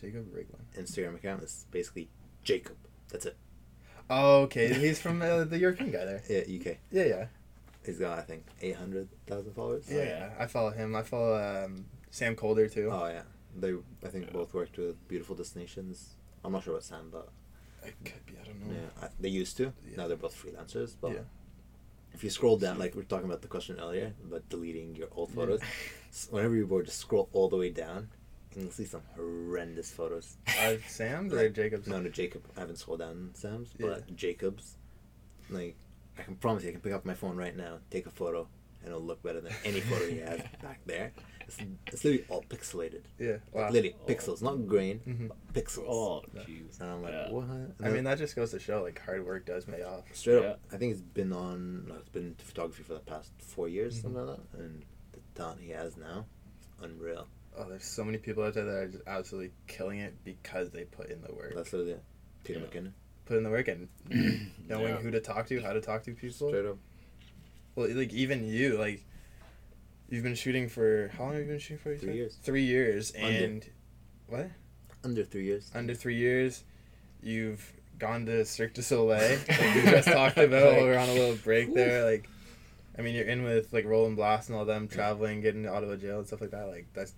Jacob Riglin. Instagram account is basically Jacob. That's it. Oh, okay. He's from uh, the European guy there. Yeah, UK. Yeah, yeah, He's got I think eight hundred thousand followers. yeah, Oh, yeah. yeah. I follow him. I follow um, Sam Kolder too. Oh yeah. They I think both worked with Beautiful Destinations. I'm not sure about Sam, but It could be. I don't know. yeah, I, they used to. Yeah. Now they're both freelancers. But Yeah. if you scroll down, like we were talking about the question earlier about deleting your old photos, *laughs* s- whenever you're bored, just scroll all the way down, and you'll see some horrendous photos. Uh, Sam's *laughs* or Jacob's? No, no, Jacob. I haven't scrolled down Sam's, Yeah. but Jacob's, like, I can promise you, I can pick up my phone right now, take a photo, and it'll look better than any photo he has *laughs* back there. It's, it's literally all pixelated. Yeah. Like, Wow. literally pixels, not grain, Mhm. but pixels. Oh, jeez. And I'm like, Yeah. what? And I mean, that just goes to show like hard work does pay off. straight Yeah. up, I think it's been on. No, it's been photography for the past four years, Mhm. something like that. And the talent he has now, it's unreal. Oh, there's so many people out there that are just absolutely killing it because they put in the work. That's literally it. Peter Yeah. McKinnon, Put in the work and *coughs* knowing Yeah. who to talk to, how to talk to people. straight up. Well, like even you, like you've been shooting for how long have you been shooting for? Three said? years. Three years, Under. and what? Under three years. Under three years, you've gone to Cirque du Soleil. *laughs* like we just talked about. Like- we are on a little break there. Like, I mean, you're in with like Roland Blast and all them traveling, getting to Ottawa jail and stuff like that. Like that's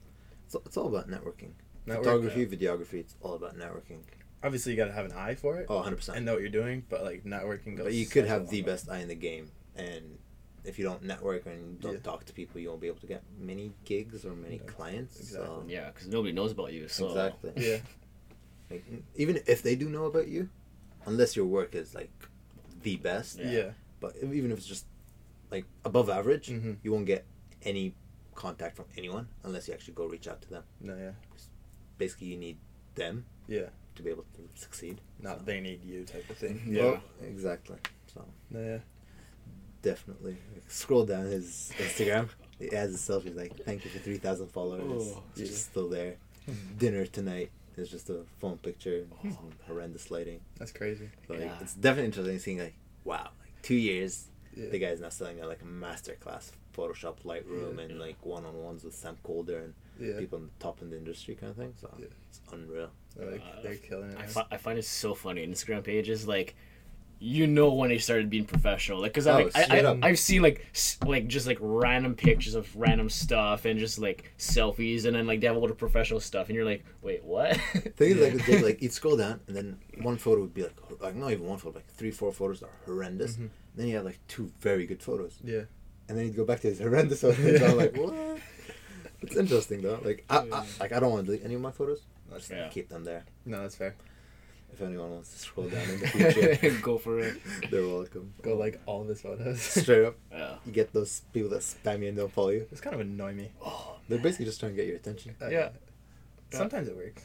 It's, it's all about networking. network. Photography, videography, it's all about networking. Obviously, you got to have an eye for it Oh, 100%. and know what you're doing. But like networking goes. but you could have the way. best eye in the game, and if you don't network and don't Yeah. talk to people, you won't be able to get many gigs or many Yeah, clients. exactly. So, Yeah, because nobody knows about you. So exactly. Yeah. *laughs* Like, even if they do know about you, unless your work is like the best, Yeah. Yeah. but even if it's just like above average, Mhm. you won't get any contact from anyone unless you actually go reach out to them. No. Yeah. Basically, you need them Yeah. to be able to succeed. Not So- they need you type of thing. *laughs* Yeah. Well, exactly. So No, yeah. definitely scroll down his Instagram. He has a selfie like, "Thank you for three thousand followers." Oh. it's just still there. *laughs* Dinner tonight is just a phone picture, and some oh. horrendous lighting. That's crazy. So, like, Yeah. it's definitely interesting seeing like, wow, like two years, Yeah. the guy's now selling a, like a master class Photoshop, Lightroom, Yeah. and like one on ones with Sam Kolder and Yeah. people on the top in the industry kind of thing. So Yeah. it's unreal. They're, like, Uh, they're killing it. I, fi- I find it so funny. Instagram pages like. You know when they started being professional, like because Oh, I, like, I, I, have seen like s- like just like random pictures of random stuff and just like selfies and then like they have a lot of professional stuff and you're like wait what Thing is, like, *laughs* with Jake, like you'd scroll down, and then one photo would be like, like not even one photo, like three, four photos are horrendous. Mhm. Then you have like two very good photos, Yeah. And then you'd go back to his *laughs* horrendous photos. and I'm like, what? *laughs* It's interesting though. Like, I, I like I don't want to delete any of my photos. I just Yeah. keep them there. No, that's fair. If anyone wants to scroll down in the *laughs* future, go for it they're welcome. Go like all of his photos. straight up. yeah You get those people that spam you and don't follow you. It's kind of annoy me. Oh, They're basically just trying to get your attention. Uh, Yeah. Sometimes it works.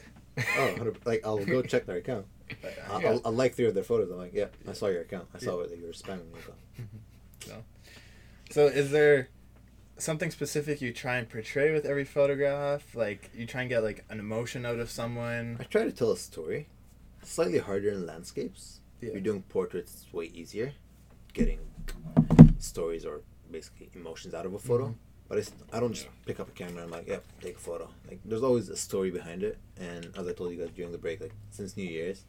Oh, like I'll go check their account. But, uh, I'll, Yeah. I'll, I'll like three of their photos. I'm like, yeah, I saw your account. I saw Yeah. that you were spamming me. So. So, is there something specific you try and portray with every photograph? Like, you try and get like an emotion out of someone? I try to tell a story. Slightly harder in landscapes. Yeah. If you're doing portraits, it's way easier. Getting stories or basically emotions out of a photo. Mhm. But it's, I don't just pick up a camera and like, yep, take a photo. Like, there's always a story behind it. And as I told you guys during the break, like since New Year's,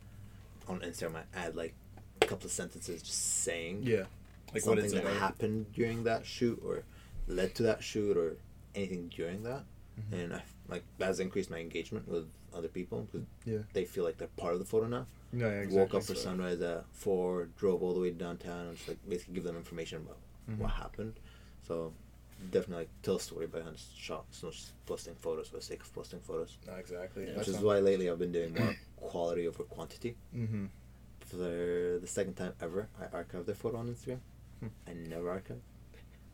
on Instagram, I add like a couple of sentences just saying Yeah. Like, what something is that happened during that shoot or led to that shoot or anything during that Mhm. and I like that has increased my engagement with other people because Yeah. they feel like they're part of the photo now. No, yeah, exactly. Woke up for sunrise at four, drove all the way downtown, and just like basically give them information about Mhm. what happened. So definitely like tell a story behind the shot. It's not just posting photos for the sake of posting photos. No, exactly. Yeah. Which is why lately I've been doing more *coughs* quality over quantity. Mm-hmm. For the second time ever, I archived their photo on Instagram. Hmm. I never archive.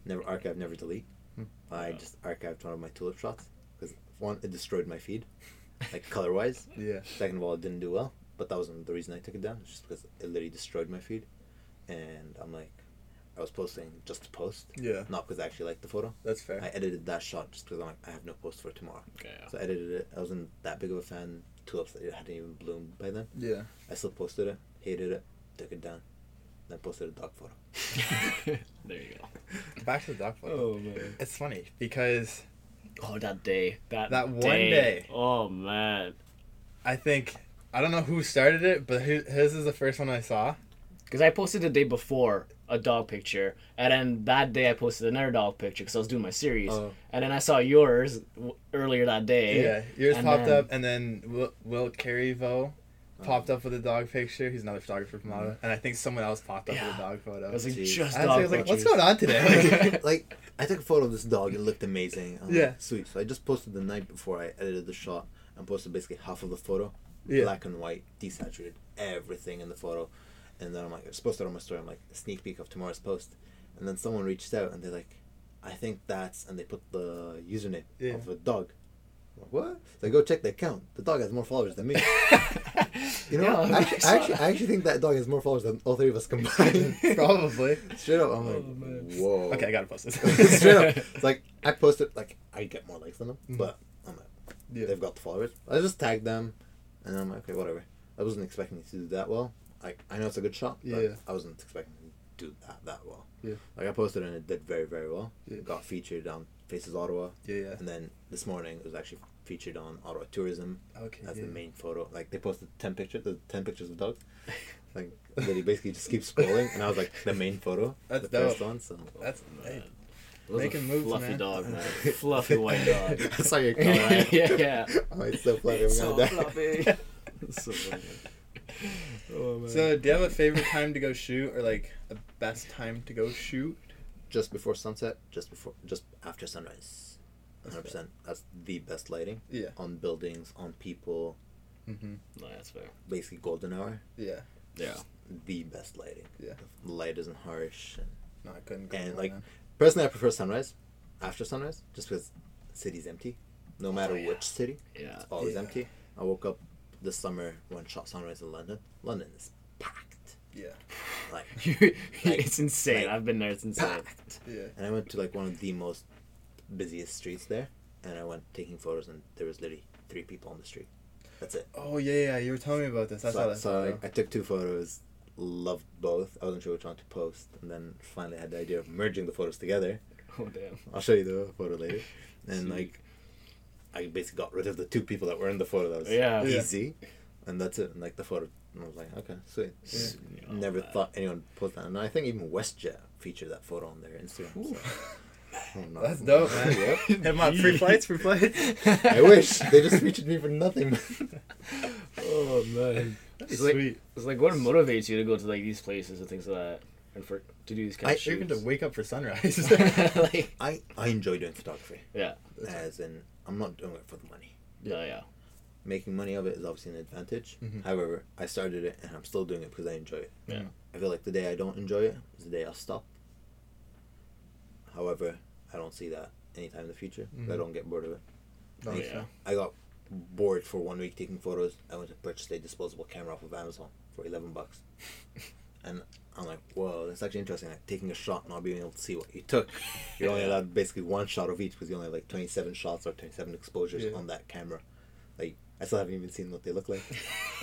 Never archive, never delete. Hmm. I Yeah. just archived one of my tulip shots because one, it destroyed my feed, like color wise. *laughs* Yeah. Second of all, it didn't do well, but that wasn't the reason I took it down. It's just because it literally destroyed my feed, and I'm like, I was posting just to post, Yeah, not because I actually liked the photo. that's fair. I edited that shot just because I'm like, I have no post for tomorrow. Okay. So I edited it. I wasn't that big of a fan. Tulips that hadn't even bloomed by then. yeah. I still posted it, hated it, took it down, then posted a dog photo. *laughs* there you go. Back to the dog photo. Oh man. It's funny because Oh, that day. That That one day. day. Oh man. I think I don't know who started it, but his, his is the first one I saw. Because I posted the day before a dog picture, and then that day I posted another dog picture because I was doing my series, Oh. and then I saw yours w- earlier that day. Yeah, yours popped then- up, and then Will, Will Careyvo Oh. popped up with a dog picture. He's another photographer from Ottawa, mm-hmm. and I think someone else popped up with a dog photo. I was like, Jeez. just I was, dog I was like, what's going on today? Like, *laughs* like I took a photo of this dog. It looked amazing. I'm like, Yeah. sweet. So I just posted the night before I edited the shot and posted basically half of the photo, yeah, black and white, desaturated everything in the photo, and then I'm like, I just posted it on my story. I'm like, a sneak peek of tomorrow's post, and then someone reached out and they're like, I think that's, and they put the username Yeah. of a dog. Like, what? So I go check the account. The dog has more followers than me. *laughs* You know, Yeah, what? I I, actually, I actually. I actually think that dog has more followers than all three of us combined. *laughs* *laughs* probably. Straight up, I'm like, Oh, whoa. Okay, I gotta post this. Straight up, it's like I posted like I get more likes than them, Mhm. but I'm like, Yeah. they've got the followers. I just tagged them, and I'm like, okay, whatever. I wasn't expecting it to do that well. Like I know it's a good shot, but Yeah. I wasn't expecting it to do that that well. Yeah. Like I posted and it did very very well. Yeah. Got featured on Faces Ottawa, Yeah, yeah. and then this morning it was actually featured on Ottawa Tourism Okay. as yeah. the main photo. Like they posted ten pictures, the ten pictures of dogs. *laughs* Like that he basically just keeps scrolling, and I was like the main photo, *laughs* That's the dope. first one. So oh, That's Oh, hey, man. It was Making a moves, fluffy man. dog, man. *laughs* fluffy white dog. I saw your comment. yeah, yeah. Oh, it's so fluffy. It's I'm so gonna die. fluffy. so funny. Oh man. So, do you have a favorite time to go shoot, or like a best time to go shoot? Just before sunset, just before, just after sunrise. 100. percent That's the best lighting Yeah. on buildings, on people. Mm-hmm. no, that's fair. Basically, golden hour. Yeah. Yeah. The best lighting. Yeah. The light isn't harsh. And No, I couldn't go. And, like, man. personally, I prefer sunrise, after sunrise, just because city's empty. No matter Oh, yeah. which city, Yeah. it's always Yeah. empty. I woke up this summer when shot sunrise in London. London is packed. Yeah, *laughs* *laughs* Like it's insane. like, I've been there. It's insane. packed. yeah, And I went to like one of the most busiest streets there, and I went taking photos, and there was literally three people on the street. That's it. Oh yeah, yeah. You were telling me about this. I saw so that. so photo. I, I took two photos, loved both. I wasn't sure which one to post, and then finally had the idea of merging the photos together. Oh damn. I'll show you the photo later. *laughs* And Sick. like, I basically got rid of the two people that were in the photo. That was Yeah. Yeah. easy, and that's it. And like the photo, and I was like, okay, sweet. Yeah. Never man. thought anyone would post that, and I think even WestJet featured that photo on their Instagram. Oh, *laughs* no. That's dope, man. *laughs* Yep. Hit 'em up. Free flights, free flights. *laughs* I wish they just featured me for nothing. Oh man. That'd It's be like, sweet. it's like what motivates you to go to like these places and things like that, and for to do these kind I- of shoots. Even to wake up for sunrise. like, I I enjoy doing photography, yeah, as in I'm not doing it for the money. yeah, yeah. Making money of it is obviously an advantage. Mhm. However, I started it and I'm still doing it because I enjoy it. Yeah. I feel like the day I don't enjoy it is the day I'll stop. However, I don't see that anytime in the future. I Mhm. don't get bored of it. Oh, yeah. yeah. I got bored for one week taking photos. I went to purchase a disposable camera off of Amazon for eleven bucks, *laughs* and I'm like, whoa, that's actually interesting. Like taking a shot, not being able to see what you took. You're only *laughs* allowed basically one shot of each because you only have like 27 shots or 27 exposures Yeah. on that camera. Like I still haven't even seen what they look like.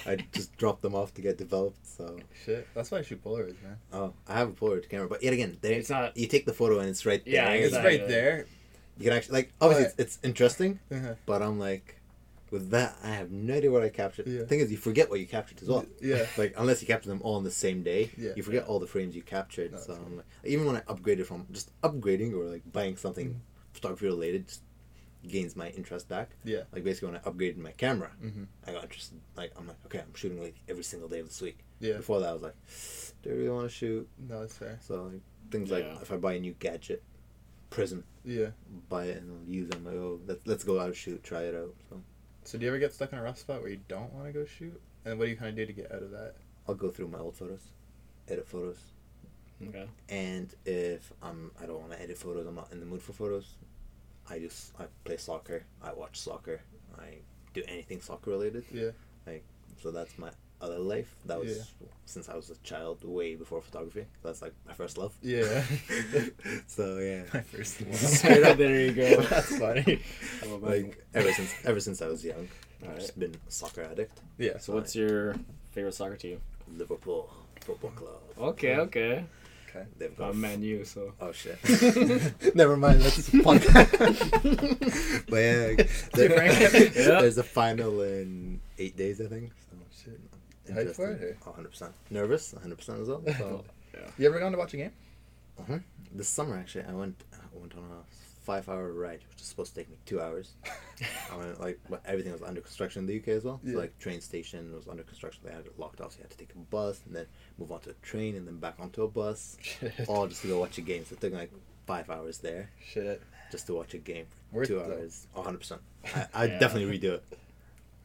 I just dropped them off to get developed. So Shit. That's why I shoot Polaroids, man. oh, I have a Polaroid camera, but yet again, there It's not. you take the photo and it's right there. Yeah, It's exactly. right there. You can actually like obviously But- it's, it's interesting, Uh-huh. but I'm like, with that I have no idea what I captured. Yeah. The thing is, you forget what you captured as well. Yeah. Like unless you capture them all on the same day, Yeah. you forget all the frames you captured. No, so true. I'm like, even when I upgraded from just upgrading or like buying something Mm-hmm. photography related, just gains my interest back. Yeah. Like basically when I upgraded my camera, Mm-hmm. I got interested. Like I'm like, okay, I'm shooting like every single day of this week. Yeah. Before that, I was like, do I really want to shoot? No, it's fair. So like things Yeah. like if I buy a new gadget, Prism, Yeah. buy it and I'll use it. I'm like, oh, let's let's go out shoot, try it out. So So do you ever get stuck in a rough spot where you don't want to go shoot? And what do you kind of do to get out of that? I'll go through my old photos, edit photos, Okay. and if I'm I don't want to edit photos, I'm not in the mood for photos. I just I play soccer, I watch soccer, I do anything soccer related. Yeah. Like So that's my other life. That was Yeah. since I was a child, way before photography. That's like my first love. Yeah. *laughs* so yeah, *laughs* My first one. *laughs* Straight up, there you go. That's funny. like ever since ever since I was young, I've Alright. just been a soccer addict. Yeah. So what's your favorite soccer team? Liverpool Football Club. Okay, okay. Okay. They've got I'm Man U, so. Oh shit! *laughs* Never mind. That's *laughs* podcast. but yeah, *laughs* there- Different. There's a final in eight days, I think. So shit. You hyped for it, 100 percent nervous, 100 percent as well. So You ever gone to watch a game? uh-huh. this summer actually, I went I went on a five hour ride, which was supposed to take me two hours. *laughs* I went like but everything was under construction in the UK as well. Yeah. So like train station was under construction. They had it locked off. So you had to take a bus and then move on to a train and then back onto a bus, Shit. all just to go watch a game. So it took like five hours there. Shit. just to watch a game for Worth two it, though. hours. Oh, 100%. *laughs* I, I'd Yeah. definitely redo it.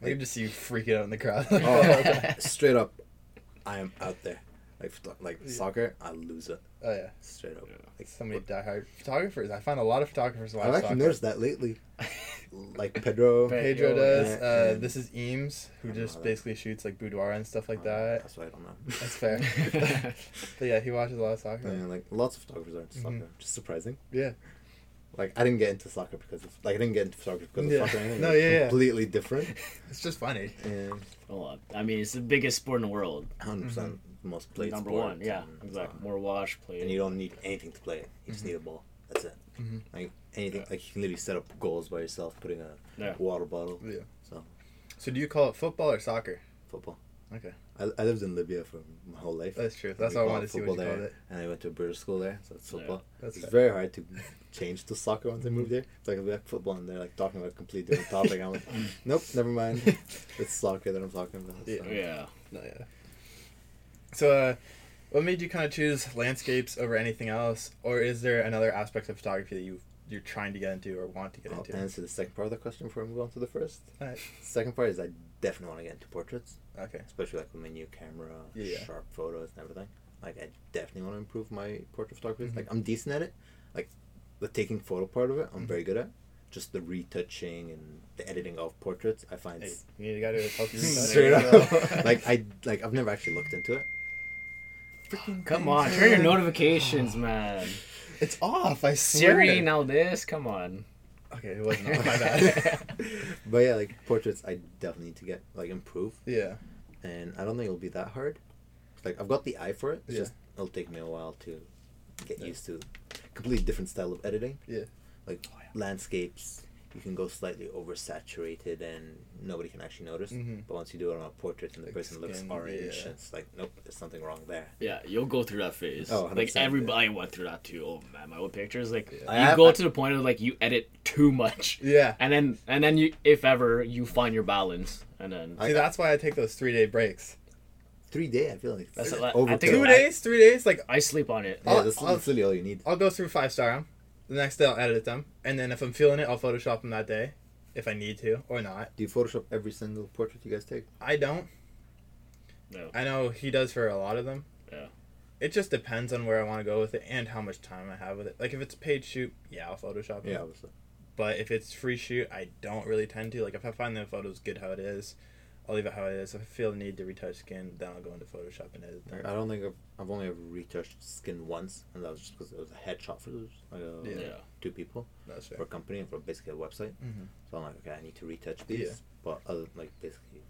I can just see you freaking out in the crowd. Oh, *laughs* straight up, I am out there. Like like Yeah. soccer, I lose it. Oh yeah. Straight up. Yeah. Like, So many diehard photographers. I find a lot of photographers watch I've actually soccer. noticed that lately. *laughs* Like Pedro. Pedro does. yeah. uh, And- this is Eames, who I know just that. basically shoots like boudoir and stuff like Oh, that. That's why I don't know. That's fair. *laughs* but yeah, he watches a lot of soccer. Yeah, like lots of photographers are into Mhm. soccer. Just surprising. Yeah. Like I didn't get into soccer because of like I didn't get into photography because Yeah. of soccer. or anything. No, It's yeah, yeah. completely different. *laughs* It's just funny. And well, I mean, it's the biggest sport in the world. 100 percent most played Number sport one, yeah, and, exactly. More wash play. and you don't need anything to play it. You just Mhm. need a ball. That's it. Mhm. Like anything, Yeah. like you can literally set up goals by yourself, putting a Yeah. water bottle. Yeah. So So do you call it football or soccer? football. Okay. I, I lived in Libya for my whole life. That's true. That's We why I call wanted to see what you football called there, it. And I went to a British school there, so it's Yeah. football. That's it's fair. very hard to change to soccer once I moved there. It's like we have football and they're like talking about a completely different topic. I'm like, *laughs* nope, never mind. *laughs* It's soccer that I'm talking about. Yeah. so. yeah. No, yeah. So, uh, what made you kind of choose landscapes over anything else, or is there another aspect of photography that you you're trying to get into or want to get I'll into? answer the second part of the question before I move on to the first. Alright. Second part is I definitely want to get into portraits, Okay. especially like with my new camera, Yeah, sharp photos and everything. Like I definitely want to improve my portrait photography. Mhm. Like I'm decent at it. Like the taking photo part of it, I'm Mhm. very good at. Just the retouching and the editing of portraits, I find Hey, you need to help *laughs* you. straight up. *laughs* like I like I've never actually looked into it. Freaking Come on, turn your man. notifications, man. It's off. I swear. Siri, now this. Come on. Okay, it wasn't off. My bad. *laughs* but yeah, like portraits, I definitely need to get like improve, yeah. and I don't think it'll be that hard. Like I've got the eye for it. It's Yeah. just it'll take me a while to get Yeah. used to completely different style of editing. Yeah. Like Oh, yeah. landscapes, you can go slightly oversaturated and nobody can actually notice. Mhm. But once you do it on a portrait and the Like person looks orange, yeah. it's like nope, there's something wrong there. Yeah, you'll go through that phase. Oh, like 100%, everybody went through that too. Oh man, my old pictures, like Yeah. I you have- go to the point of like you edit too much, Yeah. and then and then you, if ever, you find your balance, and then I- See, that's why I take those three day breaks. Three day, I feel like That's it's a lot- I Two days, three days. Like I sleep on it. Yeah, I'll- that's, I'll- that's literally all you need. I'll go through five star them. The next day I'll edit them, and then if I'm feeling it, I'll Photoshop them that day, if I need to or not. Do you Photoshop every single portrait you guys take? I don't. No. I know he does for a lot of them. Yeah. It just depends on where I want to go with it and how much time I have with it. Like if it's a paid shoot, yeah, I'll Photoshop it. Yeah, obviously. But if it's free shoot, I don't really tend to. Like if I find the photos good how it is, I'll leave it how it is. If I feel the need to retouch skin, then I'll go into Photoshop and edit them. I don't think I've, I've only ever retouched skin once, and that was just because it was a headshot for those, like, uh, Yeah. Yeah. two people That's for a company and for basically a website. Mhm. So I'm like, okay, I need to retouch these. Yeah. But other like basically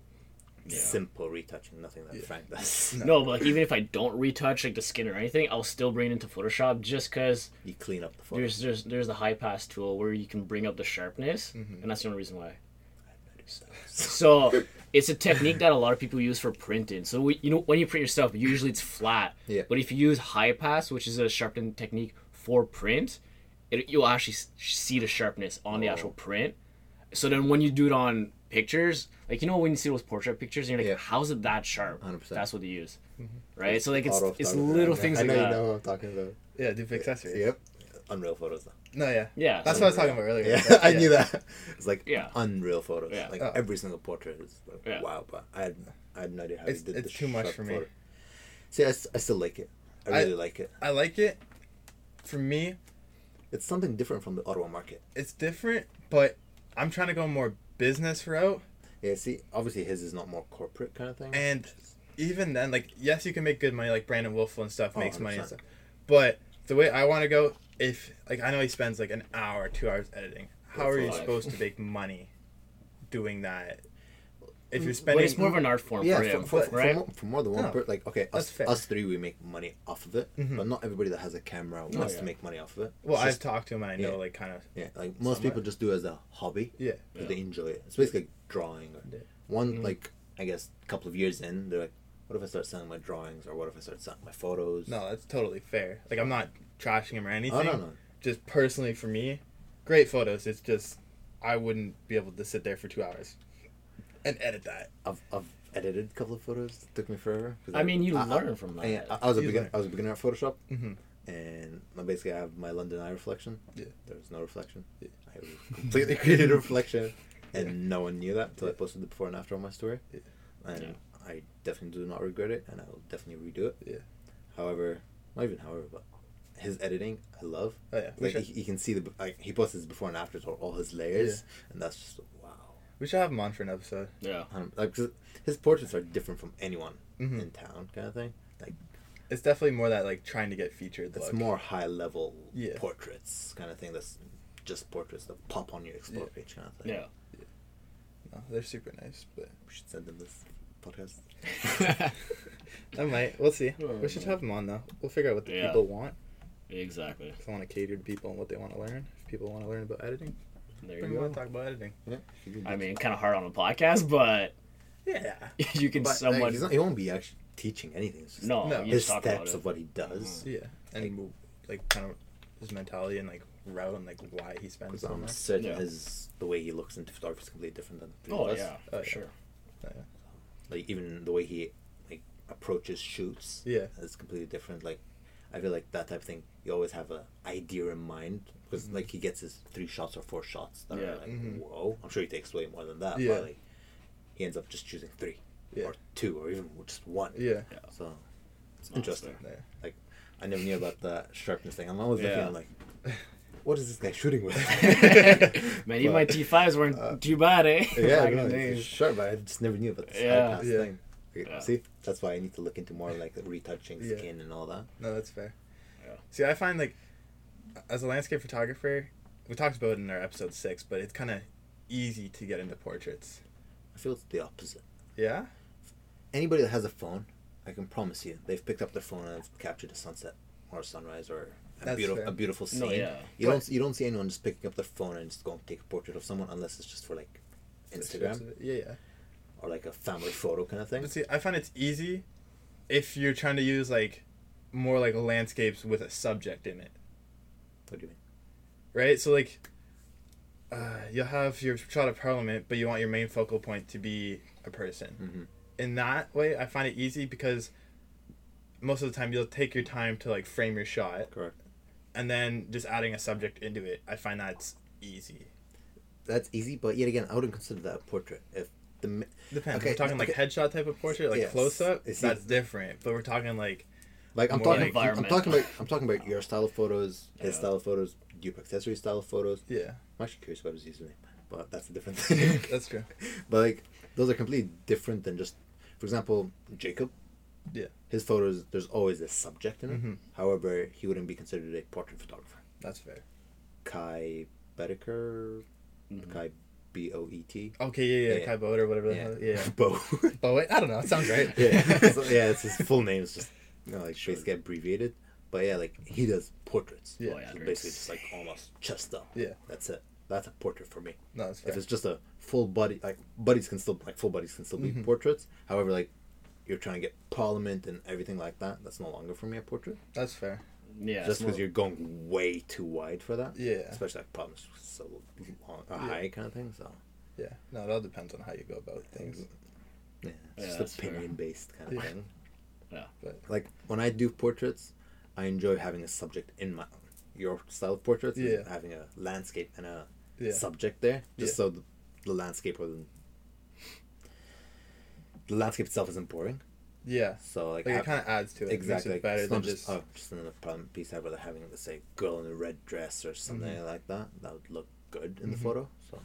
Yeah. simple retouching, nothing that Yeah. Frank does. *laughs* No. No, but like even if I don't retouch like the skin or anything, I'll still bring it into Photoshop just because You clean up the photo. there's there's there's the high pass tool where you can bring up the sharpness, Mhm. and that's the only reason why. I noticed that. So *laughs* it's a technique that a lot of people use for printing. So we, you know when you print your stuff, usually it's flat. Yeah. But if you use high pass, which is a sharpening technique for print, it, you'll actually see the sharpness on the Oh. actual print. So then when you do it on pictures, like you know when you see those portrait pictures, and you're like, Yeah. how's it that sharp? 100%. That's what they use, Mhm. right? So like it's it's little I- things I like know that. you know what I'm talking about. Yeah, do accessories. Yep. Unreal photos though. No, yeah. Yeah. That's so- what I was talking about earlier. Yeah, but *laughs* I knew that. It's like Yeah. unreal photos. Yeah. Like Oh. every single portrait is like, Yeah. wow. But I had I had no idea how It's- he did it's the too much sharp for me. photo. See, I, s- I still like it. I I- really like it. I like it. For me, It's something different from the Ottawa market. it's different, but I'm trying to go more business route. Yeah, see, obviously his is not more corporate kind of thing. And even then, like yes, you can make good money. Like Brandon Wolfel and stuff Oh, makes money and stuff. But the way I want to go, if like I know he spends like an hour, two hours editing. How are you Life. supposed to make money doing that? If you're But spending, it's more of an art form Yeah, for for, him, for, for, right? more, for more than one No, per like okay, us, us three we make money off of it, Mhm. but not everybody that has a camera wants yeah. to make money off of it. well, It's I've just- talked to him and I know yeah. like kind of yeah, like most somewhat. people just do it as a hobby. yeah. because Yeah. they enjoy it. It's basically like drawing. Or Yeah. One Mhm. like I guess a couple of years in, they're like, what if I start selling my drawings, or what if I start selling my photos? No, that's totally fair. Like I'm not trashing him or anything. oh no no. Just personally for me, great photos. It's just I wouldn't be able to sit there for two hours and edit that. I've, I've edited a couple of photos. It took me forever. I mean, you I, learn from that. I, I was a You beginner. learn. I was a beginner at Photoshop, Mm-hmm. and I basically I have my London eye reflection. Yeah. There was no reflection. Yeah. I completely *laughs* created a reflection, and Yeah. no one knew that until I posted the before and after on my story. Yeah. And Yeah. I definitely do not regret it, and I will definitely redo it. Yeah. However, not even however, but his editing I love. Oh yeah, Like should, you, you can see the like he posts his before and afters or all his layers, and that's just wow. we should have him on for an episode. yeah. Um, like 'cause his portraits are different from anyone Mhm. in town, kind of thing. Like It's definitely more that like trying to get featured. it's look. more high level Yeah. portraits, kind of thing. That's just portraits that pop on your explore Yeah. page, kind of thing. Yeah. No, they're super nice, but we should send them this podcast. *laughs* *laughs* I might. We'll see. Oh, we should man. have them on though. We'll figure out what the Yeah. people want. Exactly. If I want to cater to people and what they want to learn. If people want to learn about editing, There bring you them on go. talk about editing. Yeah. you can do I mean, kind of hard on a podcast, but Yeah. *laughs* you can but like, somewhat. he's not, he won't be actually teaching anything. It's just no, No. his just talk about steps of what he does. Mm. Yeah. And move, like kind of his mentality and like route and like why he spends so I'm um, much. certain Yeah. his the way he looks into photography is completely different than the three Oh of us. yeah, Oh, for yeah. sure. Oh, like even the way he like approaches shoots. Yeah. is completely different. Like I feel like that type of thing. You always have a idea in mind because Mhm. like he gets his three shots or four shots that Yeah. are like Mhm. whoa. I'm sure he takes way more than that. Yeah. But like he ends up just choosing three Yeah. or two or even just one. Yeah. So it's interesting. Yeah. I never knew about the sharpness thing. I'm always looking Yeah. at like, what is this guy shooting with? *laughs* Man, even my T5s weren't uh, too bad, eh? *laughs* Yeah, Back in no, the sharp, but I just never knew about this Yeah. high pass Yeah. thing. Okay, Yeah. See, that's why I need to look into more like retouching Yeah. skin and all that. No, that's fair. Yeah. See, I find like as a landscape photographer, we talked about it in our episode six, but it's kind of easy to get into portraits. I feel it's the opposite. Yeah. Anybody that has a phone, I can promise you, they've picked up their phone and it's captured a sunset or a sunrise or a beautiful a beautiful scene. No, yeah. You But- don't you don't see anyone just picking up their phone and just going to take a portrait of someone unless it's just for like Instagram Yeah, yeah. Or like a family photo kind of thing. But see, I find it's easy if you're trying to use like more like landscapes with a subject in it, What do you mean? right? So like, uh, you'll have your shot of Parliament, but you want your main focal point to be a person. Mm-hmm. In that way, I find it easy because most of the time you'll take your time to like frame your shot, Correct. and then just adding a subject into it. I find that's easy. That's easy, but yet again, I wouldn't consider that a portrait. If the Depends. Okay, We're talking like okay. headshot type of portrait, like Yes. close up. That's different. But we're talking like Like I'm talking, like I'm, talking about, I'm talking about your style of photos, his Yeah. style of photos, Dupe accessory style of photos. yeah, I'm actually curious about his username, but that's a different *laughs* thing. that's true. but like, those are completely different than just, for example, Jacob. Yeah. His photos, there's always a subject in it. Mhm. However, he wouldn't be considered a portrait photographer. That's fair. Kai Bedeker, Mhm. Kai B O E T. Okay, yeah, yeah, Yeah. Kai Boat or whatever. the Yeah, hell- *laughs* yeah. I don't know. It sounds right. yeah, *laughs* so, yeah, it's his full name. It's just you know, like basically abbreviated. But yeah, like he does portraits. Yeah. Oh, yeah, So basically just like almost chest up. Yeah. That's it. That's a portrait for me. No, that's fair. If it's just a full body, like buddies can still like full bodies can still be Mhm. portraits. However, like you're trying to get parliament and everything like that, that's no longer for me a portrait. That's fair. Yeah, just because you're going way too wide for that. Yeah. Especially like problems so long, Yeah. high kind of thing. So Yeah. No, it all depends on how you go about things. yeah, it's Yeah, that's just fair. opinion based kind of Yeah. thing. Yeah. But like when I do portraits, I enjoy having a subject in my your style of portraits. is Yeah. having a landscape and a yeah. subject there, just Yeah. so the, the landscape or the, the landscape itself isn't boring. Yeah. So like, Like it kind of adds to it. exactly Makes it better it's than not just. oh just another problem piece. I'd rather having let's say girl in a red dress or something Mhm. like that. That would look good in Mhm. the photo. So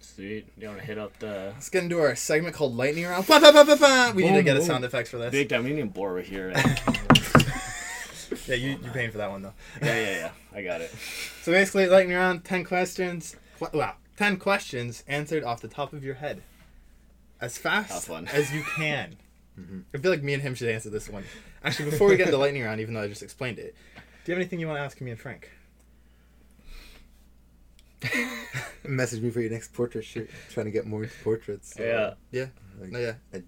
Sweet. You want to hit up the Let's get into our segment called Lightning Round. Ba, ba, ba, ba, ba. We need to Boom, get a sound effects for this. big time? We need a board over here. *laughs* Yeah, you, you're paying for that one though. yeah, yeah, yeah. I got it. So basically, lightning round, ten questions. Wow, ten questions answered off the top of your head, as fast as you can. *laughs* Mhm. I feel like me and him should answer this one. Actually, before we get into lightning round, even though I just explained it, do you have anything you want to ask me and Frank? *laughs* Message me for your next portrait shoot. trying to get more into portraits. so, Yeah. Yeah. like, No, yeah. I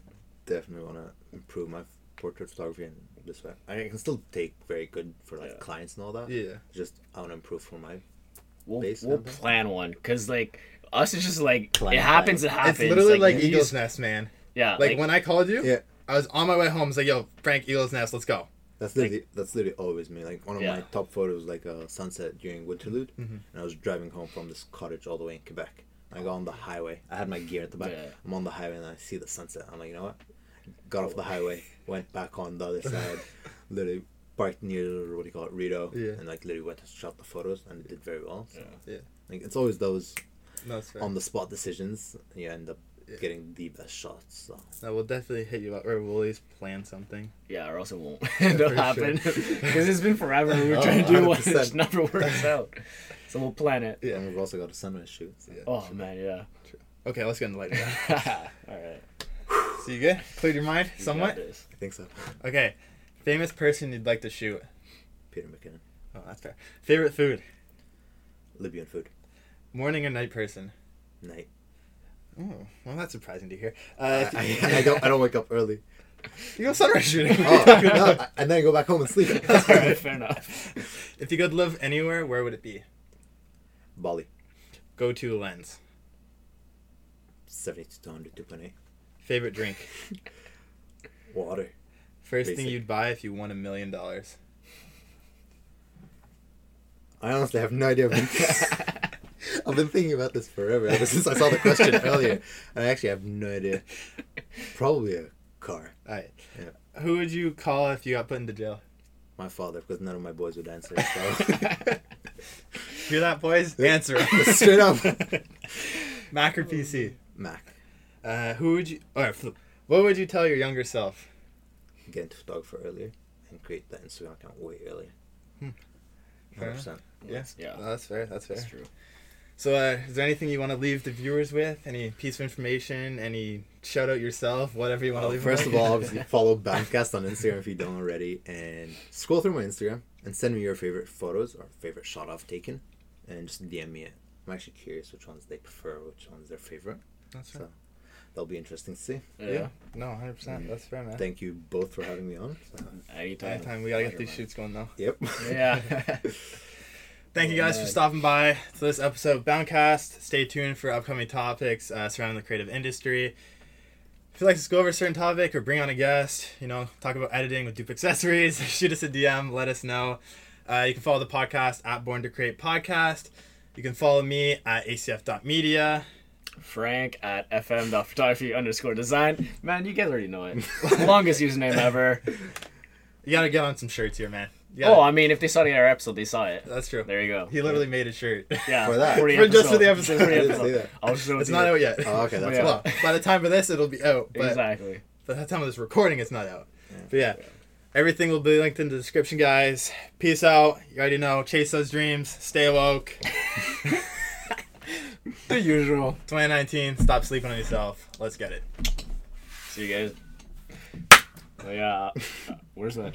definitely want to improve my portrait photography in this way. I can still take very good for like Yeah. clients and all that. Yeah. Just I want to improve for my. We'll we'll plan one because like us, it's just like Plan, it happens. It happens. It's literally like, you Eagle's just- Nest, man. Yeah. Like, when I called you, Yeah. I was on my way home. I was like, "Yo, Frank, Eagle's Nest, let's go." That's literally that's literally always me. Like one of my top photos, like a sunset during Winterlude, Mhm. and I was driving home from this cottage all the way in Quebec. I got on the highway. I had my gear at the back. Yeah. I'm on the highway and I see the sunset. I'm like, you know what? Got off the highway, went back on the other side, *laughs* literally parked near what do you call it, Rideau, Yeah. and like literally went and shot the photos and it did very well. So, Yeah. Yeah. Like it's always those No, that's fair. On the spot decisions. You end up Yeah. getting the best shots. So No, we'll definitely hit you up, or we'll at least plan something. Yeah, or else it won't *laughs* *laughs* it'll happen *laughs* sure. because it's been forever. We were Oh, trying to do oh, one, and it just never works out. So we'll plan it. yeah, and we've also got a sunrise shoot. So. Yeah. Oh man, yeah. True. Okay, let's get into lightning round. All right. So you good? Cleared your mind You somewhat? I think so. Okay. Famous person you'd like to shoot. Peter McKinnon, Oh, that's fair. Favorite food. Libyan food, Morning or night person. night. Oh, well, that's surprising to hear. Uh, I, you, I, *laughs* I don't I don't wake up early. you go sunrise shooting. Oh, *laughs* no, and then I go back home and sleep. *laughs* All right, fair enough. If you could live anywhere, where would it be? Bali, Go to lens. 70 to 100, 2.8. Favorite drink. Water. First thing you'd buy if you won a million dollars. I honestly have no idea. *laughs* I've been, thinking about this forever, ever since I saw the question *laughs* earlier. And I actually have no idea. Probably a car. Alright. Yeah. Who would you call if you got put into jail? My father, because none of my boys would answer. So. *laughs* Hear that, boys? Answer. Straight up. Mac or PC? Mac. Uh, who would you? Alright, flip. What would you tell your younger self? Get into photography earlier and create that Instagram account way earlier. Hmm. 100%. Yes. Yeah. No, that's fair. That's fair. That's true. So, uh, is there anything you want to leave the viewers with? Any piece of information? Any shout out yourself? Whatever you want to Well, leave. first them of all, obviously follow Boundcast on Instagram if you don't already, and scroll through my Instagram and send me your favorite photos or favorite shot I've taken, and just DM me it. I'm actually curious which ones they prefer, which one's their favorite. That's fair. So that'll be interesting to see. Yeah. No, hundred percent. That's fair, man. Thank you both for having me on. So, Anytime. Anytime we gotta get these man. shoots going though. yep. Yeah. *laughs* *laughs* Thank you guys for stopping by to this episode of Boundcast. Stay tuned for upcoming topics uh, surrounding the creative industry. If you'd like to go over a certain topic or bring on a guest, you know, talk about editing with Dupe Accessories, *laughs* shoot us a DM, let us know. Uh, you can follow the podcast at Born to Create Podcast. You can follow me at acf.media. Frank at fm.photography underscore design. Man, you guys already know it. Longest *laughs* username ever. You gotta get on some shirts here, man. You Oh, I mean, if they saw the other episode, they saw it. that's true. There you go. He literally made a shirt. *laughs* yeah, For that. For the just for the episode. episode. For the *laughs* I didn't episode. see that. I'll show it It's not out yet. Oh, okay, that's Yeah. Well, by the time of this, it'll be out. But Exactly. by the time of this recording, it's not out. Yeah. But yeah, everything will be linked in the description, guys. Peace out. You already know. Chase those dreams. Stay woke. *laughs* The usual. 2019. Stop sleeping on yourself. Let's get it. See you guys. Oh, yeah. Uh, where's that?